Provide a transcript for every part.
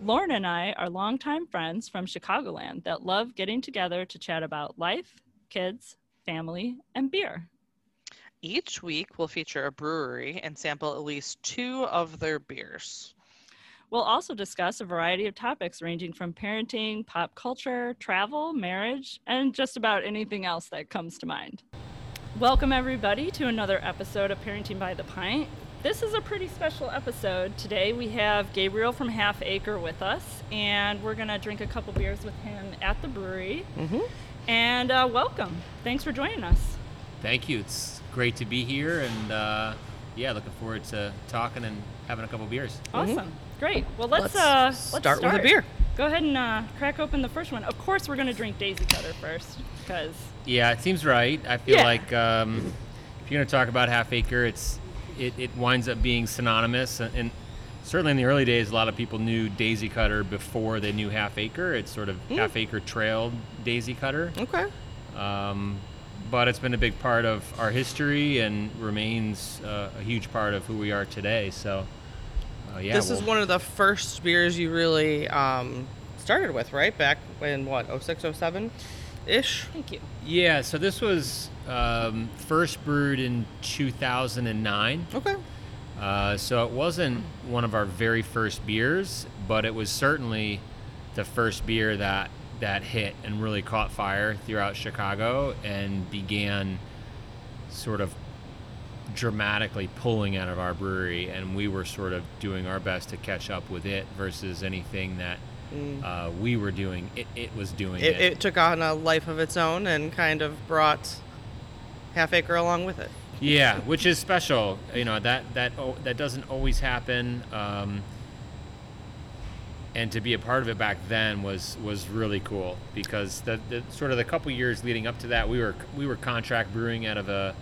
Lauren and I are longtime friends from Chicagoland that love getting together to chat about life, kids, family, and beer. Each week, we'll feature a brewery and sample at least two of their beers. We'll also discuss a variety of topics ranging from parenting, pop culture, travel, marriage, and just about anything else that comes to mind. Welcome, everybody, to another episode of Parenting by the Pint. This is a pretty special episode. Today we have Gabriel from Half Acre with us, and we're going to drink a couple beers with him at the brewery. Mm-hmm. And uh, welcome. Thanks for joining us. Thank you. It's great to be here, and uh, yeah, looking forward to talking and having a couple beers. Awesome. Great. Well, let's, Let's uh, let's start with a beer. Go ahead and uh, crack open the first one. Of course, we're going to drink Daisy Cutter first because Yeah, it seems right. I feel Yeah. like um, if you're going to talk about half acre, it's it, it winds up being synonymous, and, and certainly in the early days, a lot of people knew Daisy Cutter before they knew half acre. It's sort of half acre trail Daisy Cutter. Okay. Um, but it's been a big part of our history and remains uh, a huge part of who we are today. So, uh, yeah, this is one of the first beers you really um, started with, right? Back in what, 06, 07 ish? thank you. Yeah, so this was um, first brewed in 2009. Okay. Uh, so it wasn't one of our very first beers, but it was certainly the first beer that that hit and really caught fire throughout Chicago and began sort of dramatically pulling out of our brewery, and we were sort of doing our best to catch up with it versus anything that uh, we were doing. It, it was doing It, it took on a life of its own and kind of brought Half Acre along with it. Yeah, which is special. You know that that oh, that doesn't always happen. Um, and to be a part of it back then was was really cool because the, the sort of the couple years leading up to that we were we were contract brewing out of a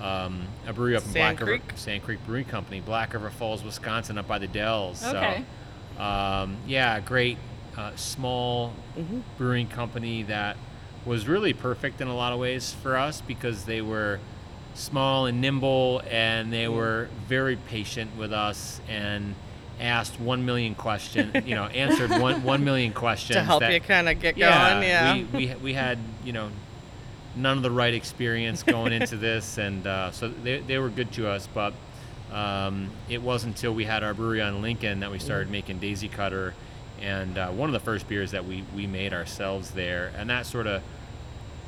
um, a brewery up in Sand Black River Sand Creek Brewing Company, Black River Falls, Wisconsin, up by the Dells. Okay. So, um, yeah, great uh, small Mm-hmm. brewing company that was really perfect in a lot of ways for us because they were small and nimble and they were very patient with us and asked one million questions you know answered one one million questions To help that- you kind of get yeah, going, yeah. we, we we had you know none of the right experience going into this and uh, so they, they were good to us but um, it wasn't until we had our brewery on Lincoln that we started making Daisy Cutter and uh, one of the first beers that we, we made ourselves there and that sort of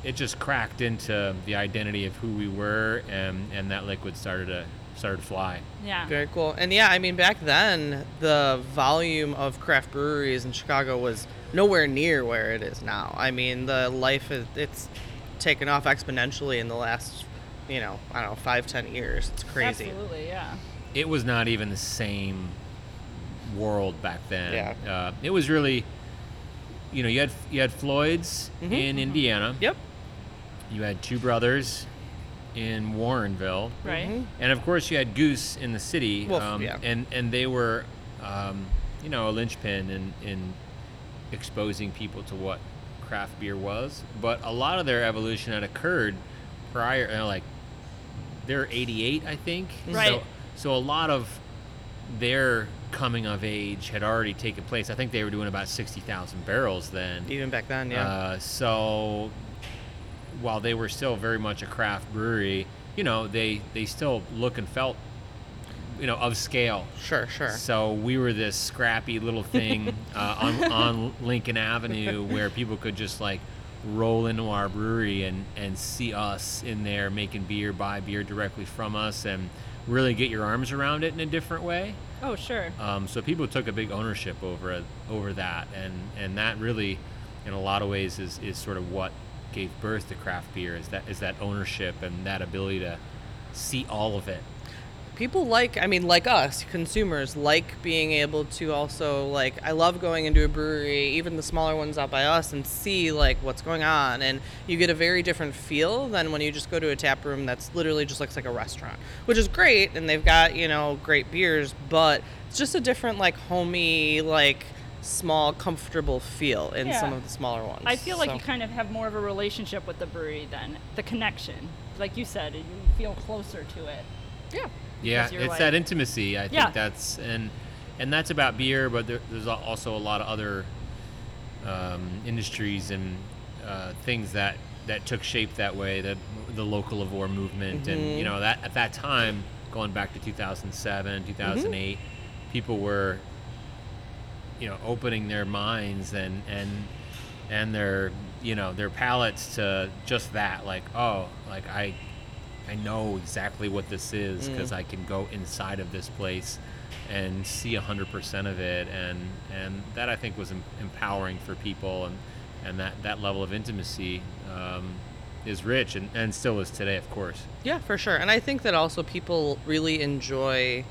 it just cracked into the identity of who we were and, and that liquid started to started to fly Yeah. Very cool. And yeah, I mean, back then, the volume of craft breweries in Chicago was nowhere near where it is now. I mean, the life, is, it's taken off exponentially in the last, you know, I don't know, five, ten years. It's crazy. Absolutely. Yeah. it was not even the same world back then. Yeah. Uh, it was really, you know, you had you had Floyd's Mhm. in Indiana. Yep. You had Two Brothers in Warrenville, Right. Mhm. and of course you had Goose in the city. Well, um, yeah. And and they were, um, you know, a linchpin in in exposing people to what craft beer was. But a lot of their evolution had occurred prior, you know, like they're 88, I think. Right. So, so a lot of their coming of age had already taken place. I think they were doing about 60,000 barrels then. Even back then, yeah. Uh, so while they were still very much a craft brewery, you know, they they still look and felt, you know, of scale. sure, sure. So we were this scrappy little thing uh, on, on Lincoln Avenue where people could just like roll into our brewery and, and see us in there making beer, buy beer directly from us, and really get your arms around it in a different way. Oh, sure. Um, so people took a big ownership over over that, and and that really, in a lot of ways, is, is sort of what gave birth to craft beer. Is that is that ownership and that ability to see all of it. People like i mean like us consumers like being able to also like i love going into a brewery even the smaller ones out by us and see like what's going on and you get a very different feel than when you just go to a tap room that's literally just looks like a restaurant which is great and they've got you know great beers but it's just a different like homey like small comfortable feel in some of the smaller ones I feel like So- you kind of have more of a relationship with the brewery than the connection. Like you said, you feel closer to it. Yeah Yeah, it's like- that intimacy. I think Yeah. that's and and that's about beer, but there, there's also a lot of other um, industries and uh, things that that took shape that way. The the locavore movement, and you know that at that time, going back to 2007, 2008, people were you know opening their minds and and and their you know their palates to just that like oh like i i know exactly what this is because i can go inside of this place and see 100% of it and and that i think was em- empowering for people and and that that level of intimacy um, is rich and, and still is today of course Yeah, for sure. And I think that also people really enjoy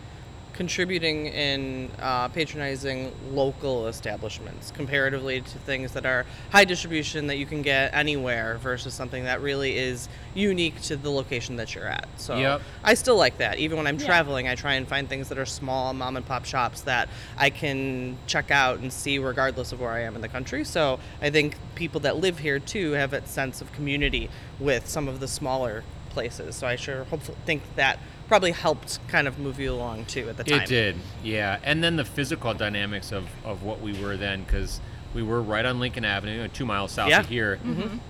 contributing in uh, patronizing local establishments comparatively to things that are high distribution that you can get anywhere versus something that really is unique to the location that you're at. So Yep. I still like that. Even when I'm Yeah. traveling, I try and find things that are small mom and pop shops that I can check out and see regardless of where I am in the country. So I think people that live here too have that sense of community with some of the smaller places. So I sure hopefully think that probably helped kind of move you along too at the time. It did, yeah. And then the physical dynamics of, of what we were then, because we were right on Lincoln Avenue, two miles south Yeah. of here,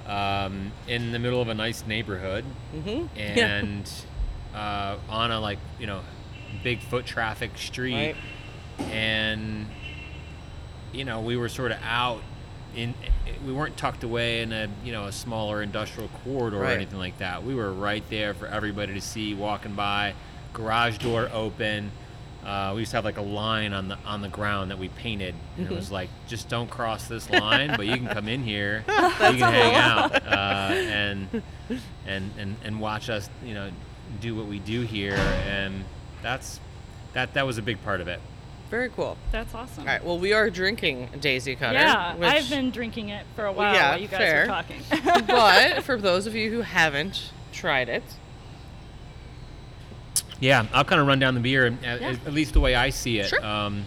um, in the middle of a nice neighborhood, Mhm. and uh, on a like you know big foot traffic street, Right. and you know we were sort of out. In, we weren't tucked away in a you know a smaller industrial corridor or anything like that. We were right there for everybody to see walking by. Garage door open. Uh, we used to have like a line on the on the ground that we painted, and it was like, just don't cross this line, but you can come in here, you can hang out, uh, and and and and watch us, you know, do what we do here, and that's that that was a big part of it. Very cool. That's awesome. All right. Well, we are drinking Daisy Cutter. Yeah, which- I've been drinking it for a while Yeah, while you guys fair. were talking. but for those of you who haven't tried it, Yeah, I'll kind of run down the beer, at, Yeah. at least the way I see it. Sure. Um,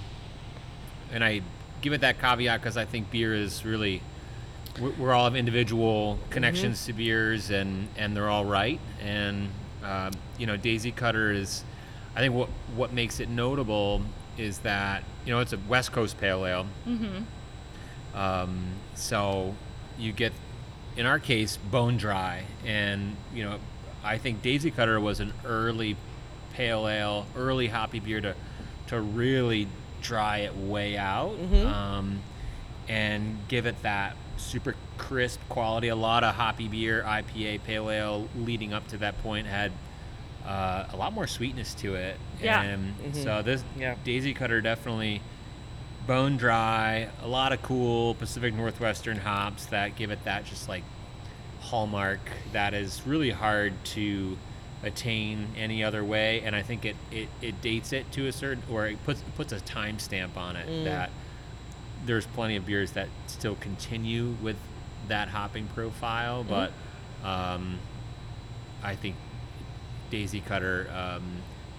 and I give it that caveat because I think beer is really, we're, we're all have individual connections to beers, and and they're all right. And um, you know, Daisy Cutter is, I think what what makes it notable is that you know it's a West Coast pale ale. mm-hmm. Um, so you get, in our case, bone dry, and you know, I think Daisy Cutter was an early pale ale, early hoppy beer to to really dry it way out, um, and give it that super crisp quality. A lot of hoppy beer, IPA, pale ale, leading up to that point had. Uh, a lot more sweetness to it, Yeah. and Mhm. so this Yeah. Daisy Cutter definitely bone dry, a lot of cool Pacific Northwestern hops that give it that just like hallmark that is really hard to attain any other way and I think it, it, it dates it to a certain or it puts it puts a timestamp on it Mm. that there's plenty of beers that still continue with that hopping profile but um, I think Daisy Cutter um,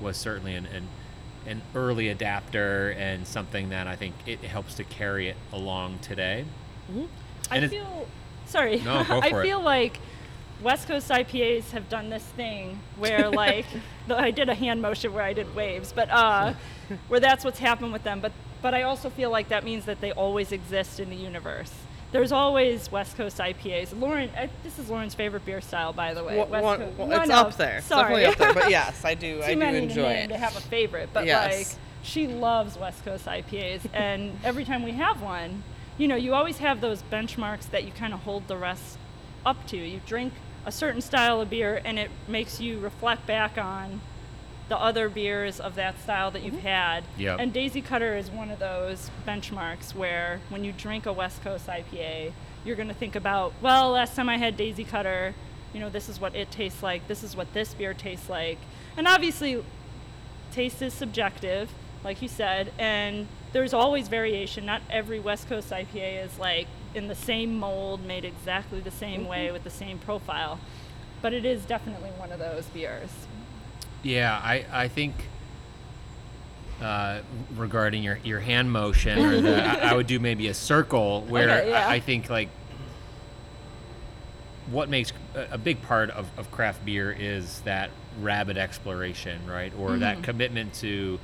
was certainly an, an an early adapter and something that I think it helps to carry it along today. I And it- feel sorry. No, I it. feel like West Coast IPAs have done this thing where like the, I did a hand motion where I did waves, but uh, where that's what's happened with them. But but I also feel like that means that they always exist in the universe. There's always West Coast IPAs. Lauren, I, this is Lauren's favorite beer style, by the way. One- Coast- one- one it's of- up there. It's Sorry. definitely up there. But yes, I do. Too I do enjoy to it. to have a favorite, but Yes. like she loves West Coast IPAs, and every time we have one, you know, you always have those benchmarks that you kind of hold the rest up to. You drink a certain style of beer, and it makes you reflect back on the other beers of that style that you've mm-hmm. had. Yep. And Daisy Cutter is one of those benchmarks where when you drink a West Coast IPA, you're going to think about, well, last time I had Daisy Cutter, you know, this is what it tastes like, this is what this beer tastes like. And obviously, taste is subjective, like you said, and there's always variation. Not every West Coast IPA is like in the same mold, made exactly the same mm-hmm. way with the same profile, but it is definitely one of those beers. Yeah, I, I think uh, regarding your, your hand motion, or the, I, I would do maybe a circle where Okay, yeah. I, I think like what makes a, a big part of, of craft beer is that rabid exploration, right? Or that commitment to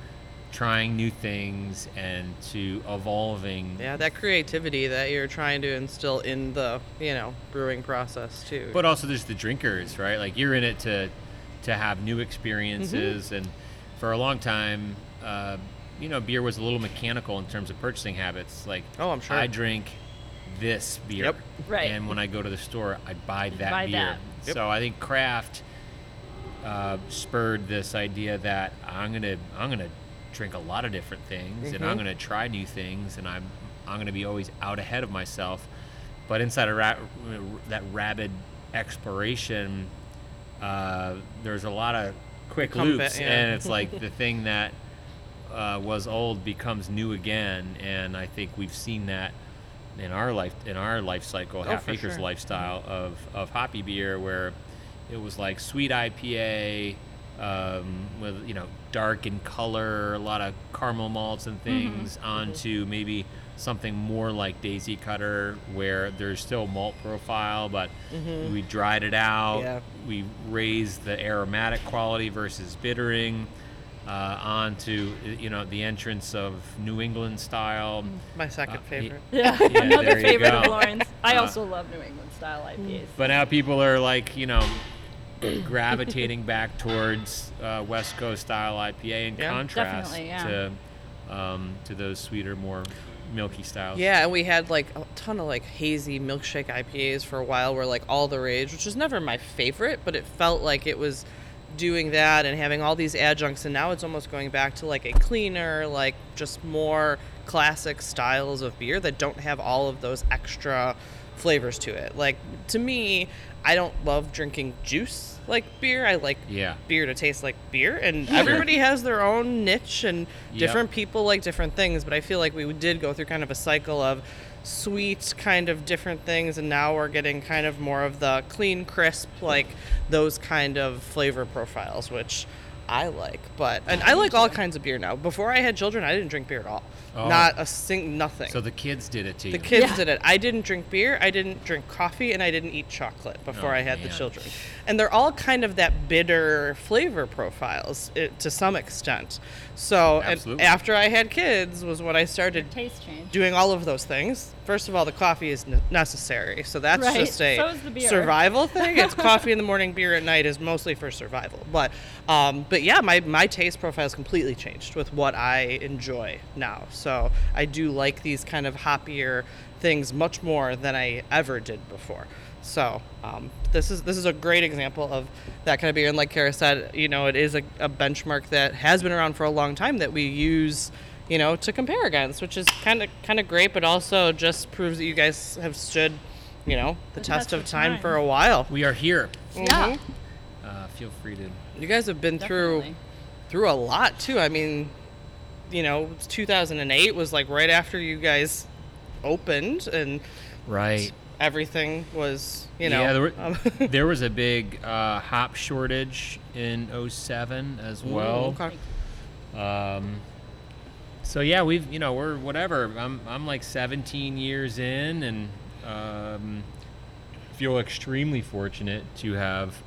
trying new things and to evolving. Yeah, that creativity that you're trying to instill in the, you know, brewing process too. But also there's the drinkers, right? Like you're in it to to have new experiences, and for a long time, uh, you know, beer was a little mechanical in terms of purchasing habits. Like, Oh, I'm sure. I drink this beer, Yep. Right. And when I go to the store, I buy that buy beer. that. Yep. So I think craft uh, spurred this idea that I'm gonna I'm gonna drink a lot of different things, and I'm Mhm. gonna try new things, and I'm I'm gonna be always out ahead of myself. But inside of ra- that rabid exploration, uh, there's a lot of quick Come loops, yeah. and it's like the thing that uh, was old becomes new again, and I think we've seen that in our life in our life cycle, Oh, Half Acres sure. lifestyle of of hoppy beer, where it was like sweet IPA um, with you know dark in color, a lot of caramel malts and things, onto maybe something more like Daisy Cutter, where there's still malt profile, but we dried it out. Yeah. We raised the aromatic quality versus bittering. Uh, onto you know the entrance of New England style. My second Uh, favorite. Yeah, Yeah, another favorite of go. Lauren's. I Uh, also love New England style IPAs. But now people are like, you know, gravitating back towards uh, West Coast style IPA in Yeah. contrast yeah. to um, to those sweeter, more milky styles. Yeah, and we had like a ton of like hazy milkshake IPAs for a while were like all the rage, which was never my favorite, but it felt like it was doing that and having all these adjuncts and now it's almost going back to like a cleaner, like just more classic styles of beer that don't have all of those extra flavors to it. Like to me, I don't love drinking juice like beer. I like Yeah. beer to taste like beer and everybody has their own niche and Yep. different people like different things but i feel like we did go through kind of a cycle of sweet kind of different things and now we're getting kind of more of the clean crisp like those kind of flavor profiles which i like but and i like all kinds of beer now before i had children i didn't drink beer at all Oh. not a sing nothing So the kids did it to you. the kids Yeah. did it. I didn't drink beer, I didn't drink coffee, and I didn't eat chocolate before Oh, I had the children. And they're all kind of that bitter flavor profiles it, to some extent. So, and after I had kids, was when I started Taste doing all of those things. First of all, the coffee is ne- necessary, so that's Right. just a So is the beer. survival thing. It's coffee in the morning, beer at night is mostly for survival. But, um, but yeah, my my taste profile has completely changed with what I enjoy now. So I do like these kind of hoppier things much more than I ever did before. So um, this is this is a great example of that kind of beer. And like Kara said, you know, it is a, a benchmark that has been around for a long time that we use you know, to compare against, which is kind of kind of great, but also just proves that you guys have stood, you know, the, test, of time, for a while. We are here. Yeah, Uh, feel free to. You guys have been through through a lot too. I mean, you know, 2008 was like right after you guys opened, and Right. Everything was, you know, yeah, there, were, um, there was a big uh, hop shortage in 07 as well. okay. Um, so yeah, we've you know we're whatever. I'm I'm like 17 years in, and um, feel extremely fortunate to have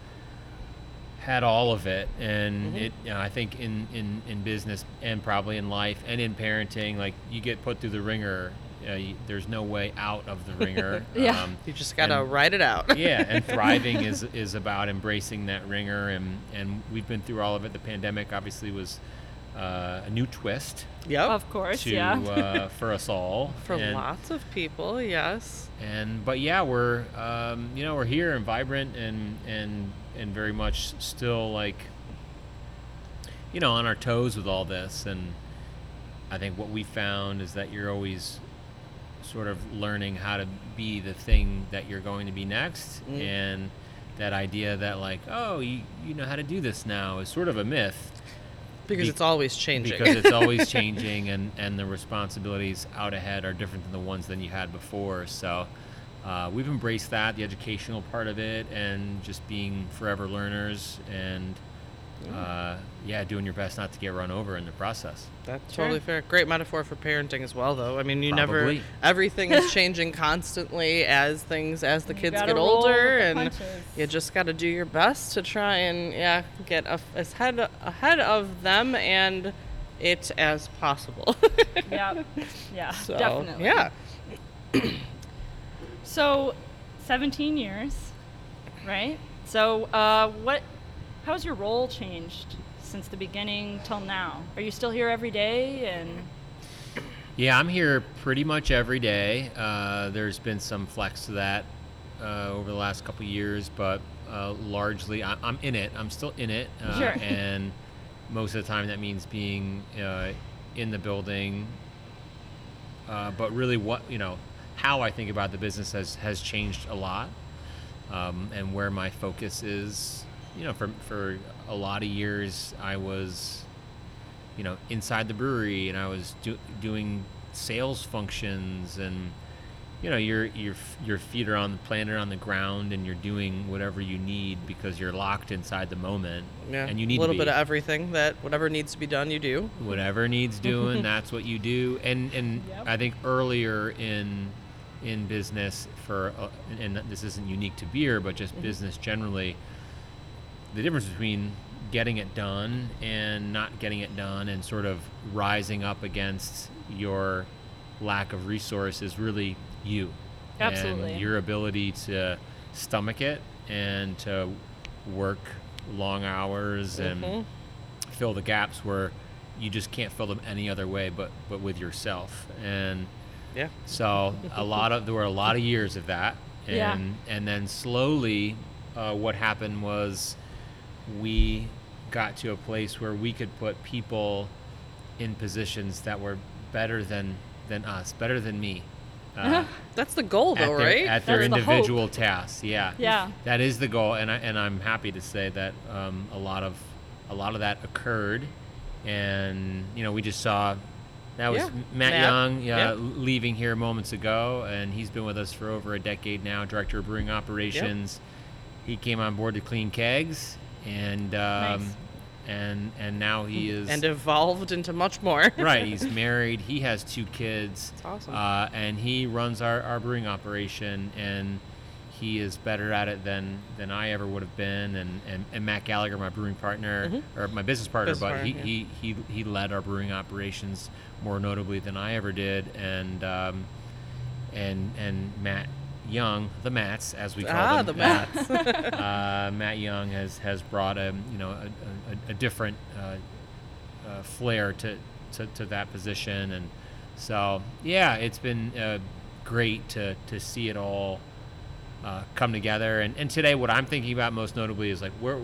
had all of it. And it, you know, I think in in in business and probably in life and in parenting, like you get put through the ringer. Uh, you, there's no way out of the ringer. Yeah. Um, You just gotta and- ride it out. yeah, and thriving is is about embracing that ringer, and and we've been through all of it. The pandemic obviously was uh, a new twist yep. Of course, to yeah. uh, for us all. For and, lots of people, yes. and but yeah, we're um, you know we're here and vibrant and and and very much still like you know on our toes with all this. And I think what we found is that you're always sort of learning how to be the thing that you're going to be next Mm. and that idea that like oh you, you know how to do this now is sort of a myth Because Be- it's always changing. because it's always changing and, and the responsibilities out ahead are different than the ones than you had before so uh, we've embraced that the educational part of it and just being forever learners and uh, yeah doing your best not to get run over in the process That's Sure. totally fair. Great metaphor for parenting as well, though. I mean, you Probably. never. Everything is changing constantly as things as the You kids get older, and punches. you just got to do your best to try and yeah get a, as head ahead of them and it as possible. yeah, yeah, So, definitely. Yeah. So, 17 years, right? So, uh, what? How's your role changed since the beginning till now? Are you still here every day? And yeah i'm here pretty much every day uh, there's been some flex to that uh, over the last couple years but uh, largely I- i'm in it i'm still in it uh, Sure. and most of the time that means being uh, in the building uh, but really what you know how i think about the business has has changed a lot um, and where my focus is you know for for a lot of years i was you know inside the brewery and i was do- doing sales functions and you know your your your feet are on the planet on the ground and you're doing whatever you need because you're locked inside the moment Yeah. and you need a little to bit of everything that whatever needs to be done, you do. whatever needs doing that's what you do and and Yep. i think earlier in in business for uh, and this isn't unique to beer but just business generally the difference between getting it done and not getting it done and sort of rising up against your lack of resource is really you Absolutely. and your ability to stomach it and to work long hours and Mhm. fill the gaps where you just can't fill them any other way but but with yourself and Yeah. so a lot of there were a lot of years of that and Yeah. and then slowly uh, what happened was we got to a place where we could put people in positions that were better than than us better than me uh, That's the goal, at though, their, right? at their That's the individual tasks yeah Yeah. that is the goal and I, and I'm happy to say that um, a lot of a lot of that occurred and you know we just saw that was Yeah, Matt, Matt, Young yeah, yeah. leaving here moments ago and he's been with us for over a decade now director of brewing operations he came on board to clean kegs and um, Nice. and and now he is and evolved into much more. right he's married he has two kids That's awesome. uh, and he runs our, our brewing operation and he is better at it than than I ever would have been and, and, and Matt Gallagher my brewing partner or my business partner Mm-hmm. Business but he, partner, he, he he led our brewing operations more notably than I ever did and um, and and Matt Young the Mats as we call ah, them the mats. uh, Matt Young has has brought a you know a, a, a different uh, uh, flair to, to to that position, and so yeah, it's been uh, great to to see it all uh, come together. And, and today, what I'm thinking about most notably is like where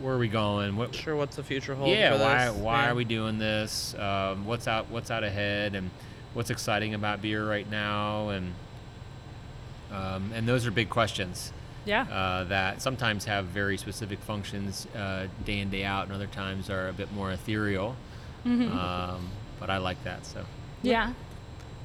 where are we going? What sure, what's the future hold? yeah, for why this? why Yeah. are we doing this? Um, what's out what's out ahead, and what's exciting about beer right now, and um, and those are big questions Yeah. uh, that sometimes have very specific functions uh, day in day out, and other times are a bit more ethereal. Mm-hmm. Um, but I like that. So yeah.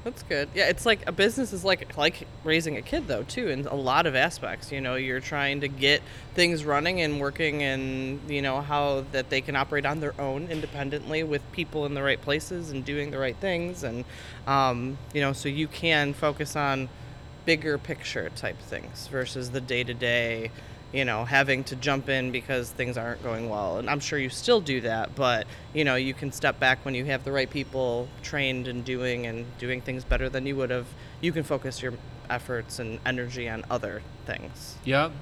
That's good. Yeah, it's like a business is like like raising a kid though too in a lot of aspects. You know, you're trying to get things running and working and you know how that they can operate on their own independently with people in the right places and doing the right things and um, you know so you can focus on bigger picture type things versus the day to day you know having to jump in because things aren't going well and i'm sure you still do that but you know you can step back when you have the right people trained and doing and doing things better than you would have you can focus your efforts and energy on other things Yep.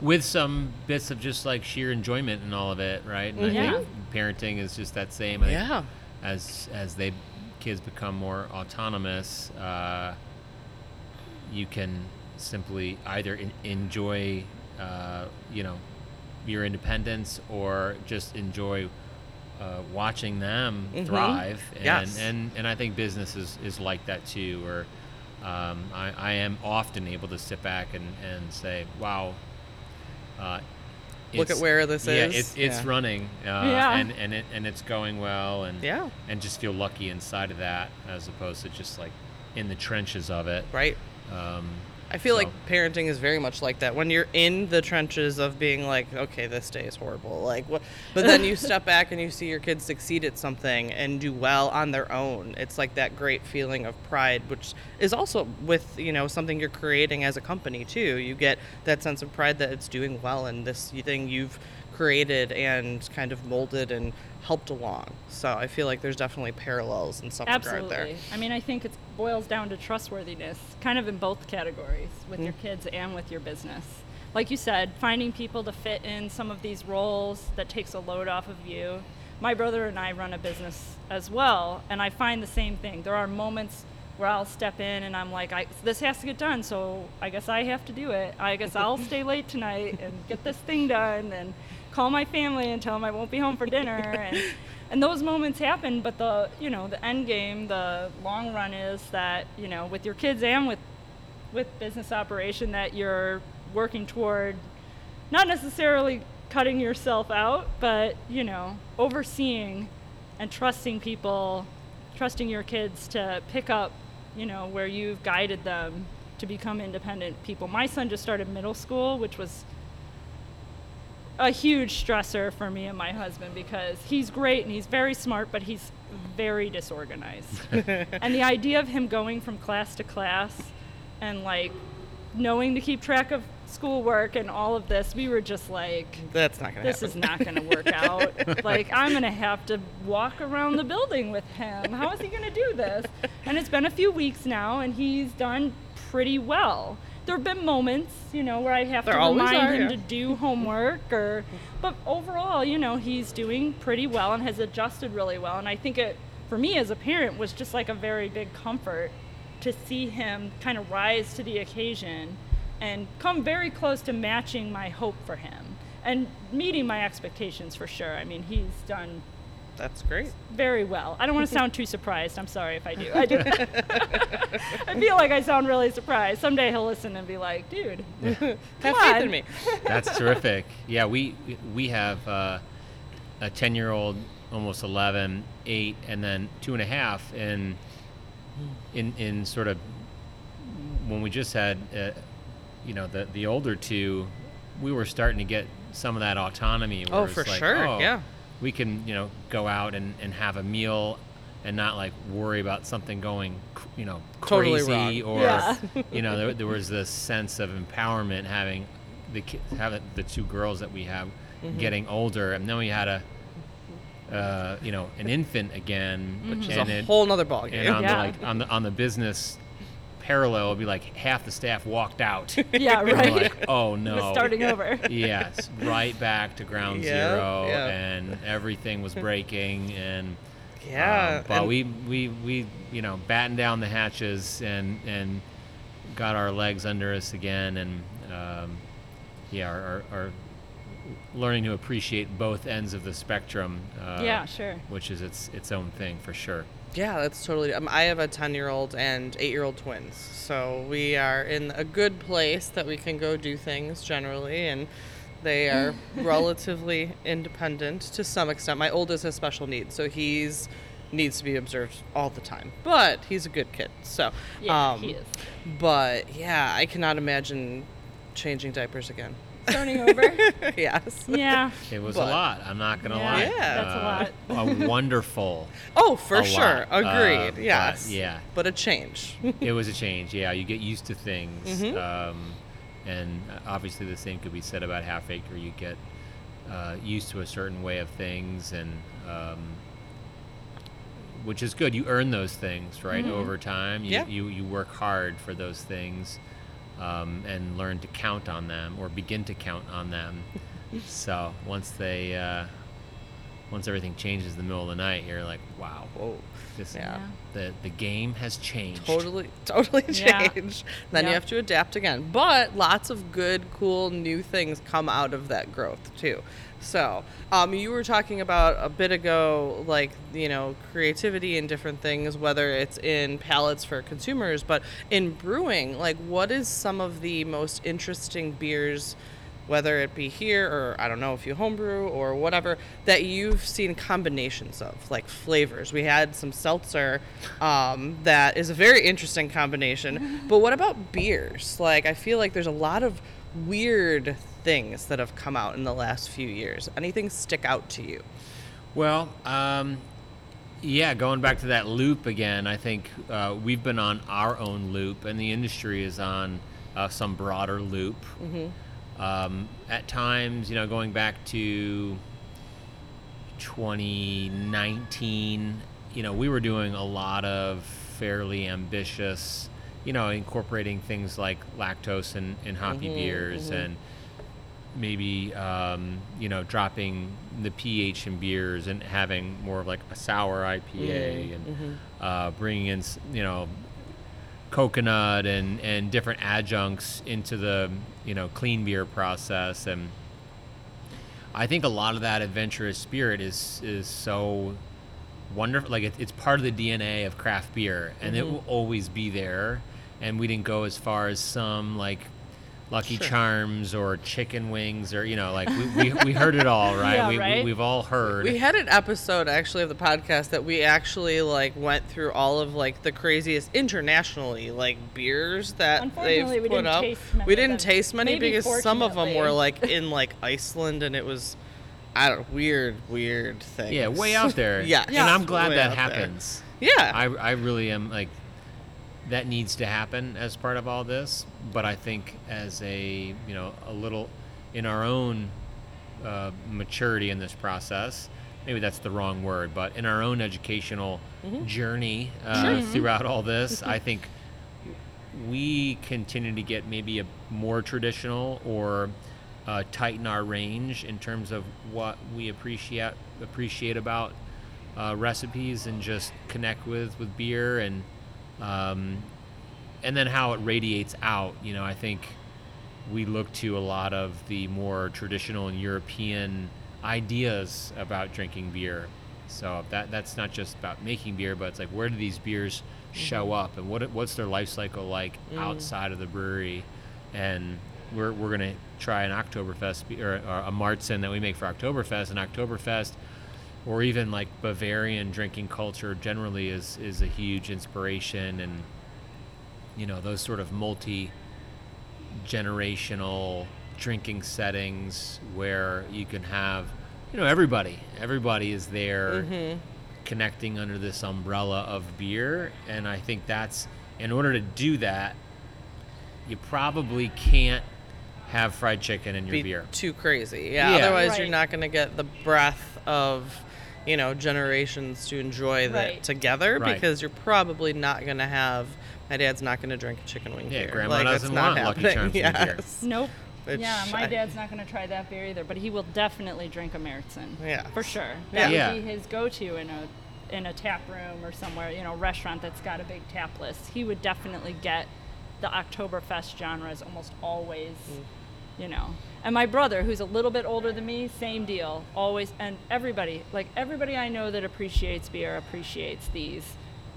With some bits of just like sheer enjoyment and all of it, right? And Mhm. I think parenting is just that same. I yeah As as they kids become more autonomous, uh, you can simply either in, enjoy, uh, you know, your independence or just enjoy uh, watching them Mhm. thrive. And, Yes. and and I think business is, is like that too. Or um, I, I am often able to sit back and, and say, wow, uh, look at It's- where this yeah, is. it's it's Yeah. running, uh, Yeah. and and it and it's going well, and Yeah. and just feel lucky inside of that as opposed to just like in the trenches of it. Right. Um, I feel like parenting is very much like that. When you're in the trenches of being like, okay, this day is horrible, like what, but then you step back and you see your kids succeed at something and do well on their own. It's like that great feeling of pride, which is also with you know something you're creating as a company too. You get that sense of pride that it's doing well and this thing you've created and kind of molded and helped along. So I feel like there's definitely parallels in some regard there. Absolutely. I mean, I think it boils down to trustworthiness, kind of in both categories, with your Mm. kids and with your business. Like you said, finding people to fit in some of these roles that takes a load off of you. My brother and I run a business as well, and I find the same thing. There are moments where I'll step in and I'm like, I, this has to get done, so I guess I have to do it. I guess I'll stay late tonight and get this thing done and call my family and tell them I won't be home for dinner. And, and those moments happen, but the, you know, the end game, the long run is that, you know, with your kids and with, with business operation that you're working toward not necessarily cutting yourself out, but, you know, overseeing and trusting people, trusting your kids to pick up, you know, where you've guided them to become independent people. My son just started middle school, which was a huge stressor for me and my husband because he's great and he's very smart, but he's very disorganized. and the idea of him going from class to class and like knowing to keep track of schoolwork and all of this, we were just like, That's not gonna this happen. is not going to work out. like, I'm going to have to walk around the building with him. How is he going to do this? And it's been a few weeks now, and he's done pretty well. There have been moments, you know, where I have There to remind are, him yeah. to do homework, or, but overall, you know, he's doing pretty well and has adjusted really well. And I think it, for me as a parent, was just like a very big comfort to see him kind of rise to the occasion and come very close to matching my hope for him and meeting my expectations for sure. I mean, he's done That's great. very well. I don't want to sound too surprised. I'm sorry if I do. I do. I feel like I sound really surprised. Someday he'll listen and be like, "Dude, Have Come faith on. in me. That's terrific. Yeah, we we have uh, a ten year old, almost 11, 8, and then two and a half. And in in sort of when we just had, uh, you know, the the older two, we were starting to get some of that autonomy. Oh, for like, sure, oh, yeah. We can you know go out and, and have a meal. And not like worry about something going, you know, crazy wrong. or Yeah. you know, there, there was this sense of empowerment having the ki- having the two girls that we have Mm-hmm. getting older, and then we had a, uh, you know, an infant again, Which is a it, whole nother ballgame. and on Yeah. the like on the on the business parallel, it'd be like half the staff walked out. yeah, And right." like, oh no. We're starting over. Yes, right back to ground Yeah, zero, yeah. and everything was breaking, and Yeah, um, but and- we we we you know battened down the hatches and and got our legs under us again, and um, yeah, our, our, our learning to appreciate both ends of the spectrum. Uh, Yeah, sure. Which is its its own thing for sure. Yeah, that's totally. Um, I have a 10 year old and 8 year old twins. So we are in a good place that we can go do things generally. And they are relatively independent to some extent. My oldest has special needs. So he's needs to be observed all the time. But he's a good kid. So, Yeah, um, he is. But yeah, I cannot imagine changing diapers again. Starting over. yes. yeah. It was But- a lot. I'm not gonna Yeah, lie. Yeah. that's a lot. a wonderful. Oh, for sure. lot, uh, Agreed. but yes. yeah. But a change. it was a change. Yeah, you get used to things, Mhm. um, and obviously the same could be said about Half Acre. You get uh, used to a certain way of things, and um, which is good. You earn those things right Mhm. over time. You, Yeah. you you work hard for those things, um, and learn to count on them or begin to count on them. so once they uh, once everything changes in the middle of the night, you're like, wow, Whoa. this Yeah. the the game has changed. totally totally Yeah. change then you have to adapt again but lots of good cool new things come out of that growth too so um, you were talking about a bit ago like you know creativity and different things whether it's in palettes for consumers but in brewing like what is some of the most interesting beers whether it be here or I don't know if you homebrew or whatever that you've seen combinations of like flavors. We had some seltzer um, that is a very interesting combination. but what about beers? Like I feel like there's a lot of weird things that have come out in the last few years. Anything stick out to you? Well, um, yeah, going back to that loop again, I think uh, we've been on our own loop, and the industry is on uh, some broader loop. Mm-hmm. Um, at times, you know, going back to 2019, you know, we were doing a lot of fairly ambitious, you know, incorporating things like lactose and, and hoppy Mhm, beers mhm. and maybe, um, you know, dropping the pH in beers and having more of like a sour IPA and Mhm. uh, bringing in, you know, coconut and, and different adjuncts into the, you know, clean beer process. And I think a lot of that adventurous spirit is, is so wonderful. Like it, it's part of the DNA of craft beer and it Mhm. will always be there. And we didn't go as far as some like Lucky Sure. Charms or chicken wings or, you know, like we, we, we heard it all, right? Yeah, we, right? We, we've all heard. We had an episode actually of the podcast that we actually like went through all of like the craziest internationally like beers that they've we put didn't up. taste many we didn't taste many Maybe because some of them were like in like Iceland and it was I don't know, weird weird thing Yeah, way out there. yeah And I'm glad that out there. happens. Yeah. I, I really am like that needs to happen as part of all this. But I think as a you know a little in our own uh, maturity in this process, maybe that's the wrong word, but in our own educational journey uh, throughout all this, I think we continue to get maybe a more traditional or uh, tighten our range in terms of what we appreciate appreciate about uh, recipes and just connect with with beer and um, and then how it radiates out. You know, I think we look to a lot of the more traditional and European ideas about drinking beer. So that that's not just about making beer, but it's like where do these beers show up and what what's their life cycle like outside of the brewery? And we're, we're gonna try an Oktoberfest or, or a Marzen that we make for Oktoberfest, and Oktoberfest or even like Bavarian drinking culture generally is is a huge inspiration and you know those sort of multi generational drinking settings where you can have you know everybody everybody is there Mm-hmm. connecting under this umbrella of beer and I think that's in order to do that you probably can't have fried chicken in your be beer too crazy. Yeah, Yeah. otherwise you're not going to get the breadth of, you know, generations to enjoy that Right. together Right. because you're probably not going to have my dad's not going to drink a chicken wing Yeah, beer. grandma like, doesn't that's not want Lucky. Charms in beer. Nope. Which yeah, my I- dad's not going to try that beer either, but he will definitely drink a Märzen. Yeah. For sure. Yeah. That Yeah. would be his go-to in a in a tap room or somewhere, you know, restaurant that's got a big tap list. He would definitely get the Oktoberfest genres almost always, Mm. You know. And my brother, who's a little bit older than me, same deal. Always and everybody, like everybody I know that appreciates beer appreciates these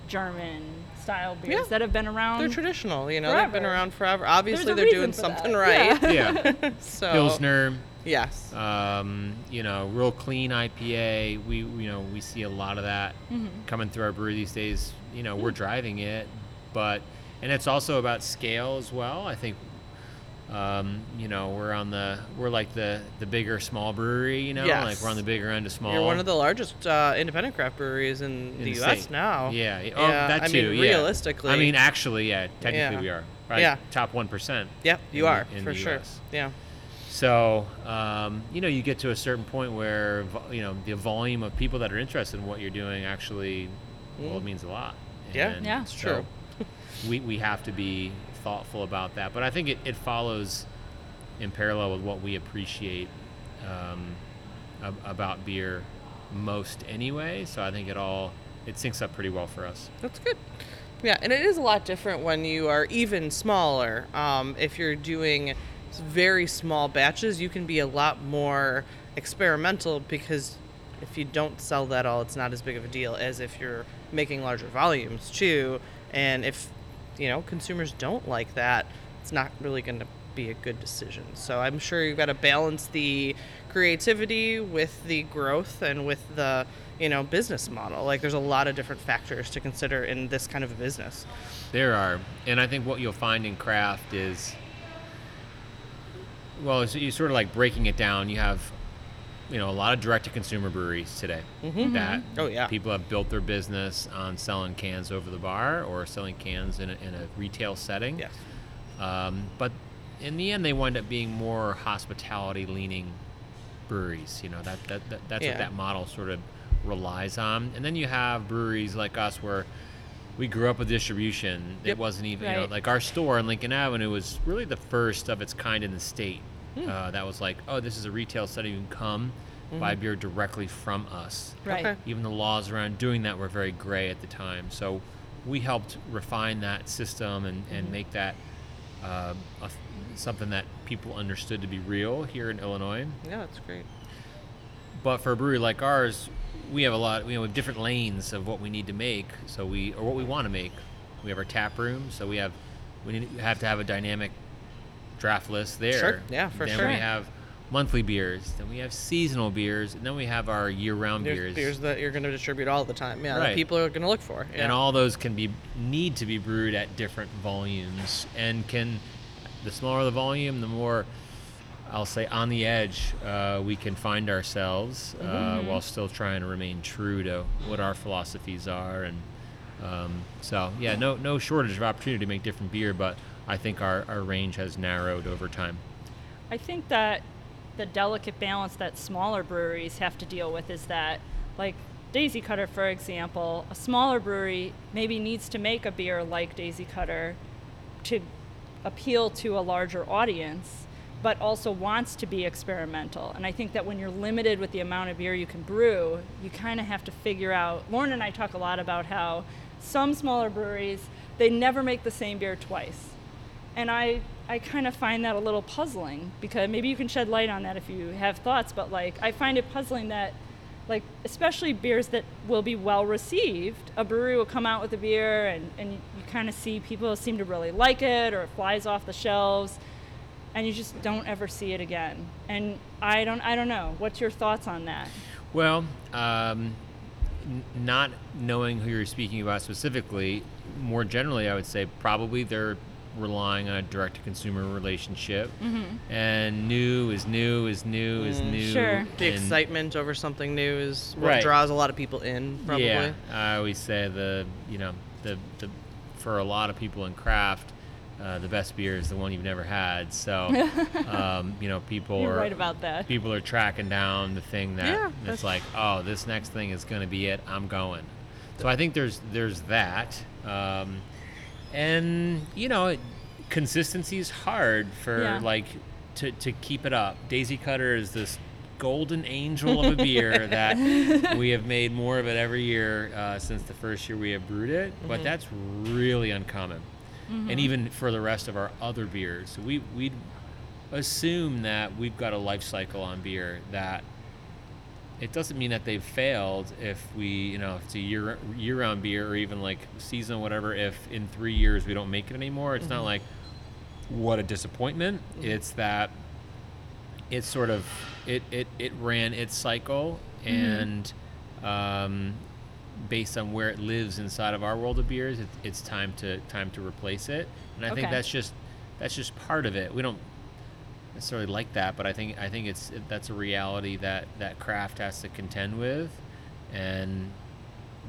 German style beers Yeah. that have been around. They're traditional, you know. They've been around forever. Obviously, they're doing something that. right. yeah so pilsner Yes. um, you know, real clean IPA. We, you know, we see a lot of that Mm-hmm. coming through our brewery these days. You know, we're driving it, but and it's also about scale as well. I think, um, you know, we're on the we're like the the bigger small brewery. You know, Yes. like we're on the bigger end of small. You're one of the largest uh, independent craft breweries in, in the the U.S. state. now. Yeah. yeah. Oh, Yeah, that I too. mean, yeah. realistically- I mean, actually, yeah. Technically, Yeah. we are. Right? Yeah. Top one percent. Yep, you in are in for the sure. US. Yeah. So, um, you know, you get to a certain point where, you know, the volume of people that are interested in what you're doing actually, well, it means a lot. Mm. Yeah, And Yeah. it's so true. we, we have to be thoughtful about that. But I think it, it follows in parallel with what we appreciate um, ab- about beer most anyway. So I think it all, it syncs up pretty well for us. That's good. Yeah, and it is a lot different when you are even smaller. Um, if you're doing very small batches, you can be a lot more experimental because if you don't sell that all, it's not as big of a deal as if you're making larger volumes too. And if you know consumers don't like that, it's not really going to be a good decision. So I'm sure you've got to balance the creativity with the growth and with the you know business model. Like there's a lot of different factors to consider in this kind of a business. There are, and I think what you'll find in craft is, well, you sort of like breaking it down. You have, you know, a lot of direct-to-consumer breweries today Mhm. that Oh, yeah. people have built their business on selling cans over the bar or selling cans in a, in a retail setting. Yes. Um, but in the end, they wind up being more hospitality-leaning breweries. You know that, that, that that's Yeah. what that model sort of relies on. And then you have breweries like us where we grew up with distribution. Yep. It wasn't even you know like our store on Lincoln Avenue was really the first of its kind in the state. Hmm. Uh, that was like, oh, this is a retail setting. You can come buy beer directly from us. Right. Okay. Even the laws around doing that were very gray at the time. So we helped refine that system and, and make that uh, a, something that people understood to be real here in Illinois. Yeah, that's great. But for a brewery like ours, we have a lot, you know, we have different lanes of what we need to make. So we, or what we want to make. We have our tap room. So we have, we need, have to have a dynamic draft list there. Sure. Yeah, for then sure. we have monthly beers. Then we have seasonal beers. And then we have our year-round There's beers. beers that you're going to distribute all the time. Yeah, Right. that people are going to look for. Yeah. and all those can be need to be brewed at different volumes and can the smaller the volume the more i'll say on the edge uh, we can find ourselves uh, while still trying to remain true to what our philosophies are and um, so yeah no no shortage of opportunity to make different beer but i think our, our range has narrowed over time I think that the delicate balance that smaller breweries have to deal with is that, like Daisy Cutter, for example, a smaller brewery maybe needs to make a beer like Daisy Cutter to appeal to a larger audience, but also wants to be experimental. And I think that when you're limited with the amount of beer you can brew, you kind of have to figure out. Lauren and I talk a lot about how some smaller breweries they never make the same beer twice and I I kind of find that a little puzzling because maybe you can shed light on that if you have thoughts. But like I find it puzzling that like especially beers that will be well received, a brewery will come out with a beer and and you, kind of see people seem to really like it or it flies off the shelves. And you just don't ever see it again. And I don't, I don't know. What's your thoughts on that? Well, um, n- not knowing who you're speaking about specifically, more generally, I would say probably they're relying on a direct to consumer relationship. And new is new is new is new. Sure. the and- excitement over something new is what Right. draws a lot of people in. Probably. Yeah, I always say the you know the the for a lot of people in craft. Uh, the best beer is the one you've never had. So, um, you know, people You're are right about that. people are tracking down the thing that Yeah, it's like, oh, this next thing is going to be it. I'm going. So I think there's there's that, um, and you know, consistency is hard for Yeah. like to to keep it up. Daisy Cutter is this golden angel of a beer that we have made more of it every year uh, since the first year we have brewed it, but that's really uncommon. And even for the rest of our other beers, so we we assume that we've got a life cycle on beer that it doesn't mean that they've failed if we you know if it's a year year round beer or even like seasonal whatever if in three years we don't make it anymore. It's not mm-hmm. like what a disappointment. Mm-hmm. It's that it's sort of it it, it ran its cycle mm-hmm. and um, based on where it lives inside of our world of beers it, it's time to time to replace it. And i think that's just that's just part of it. We don't necessarily like that, but I think I think it's that's a reality that that craft has to contend with, and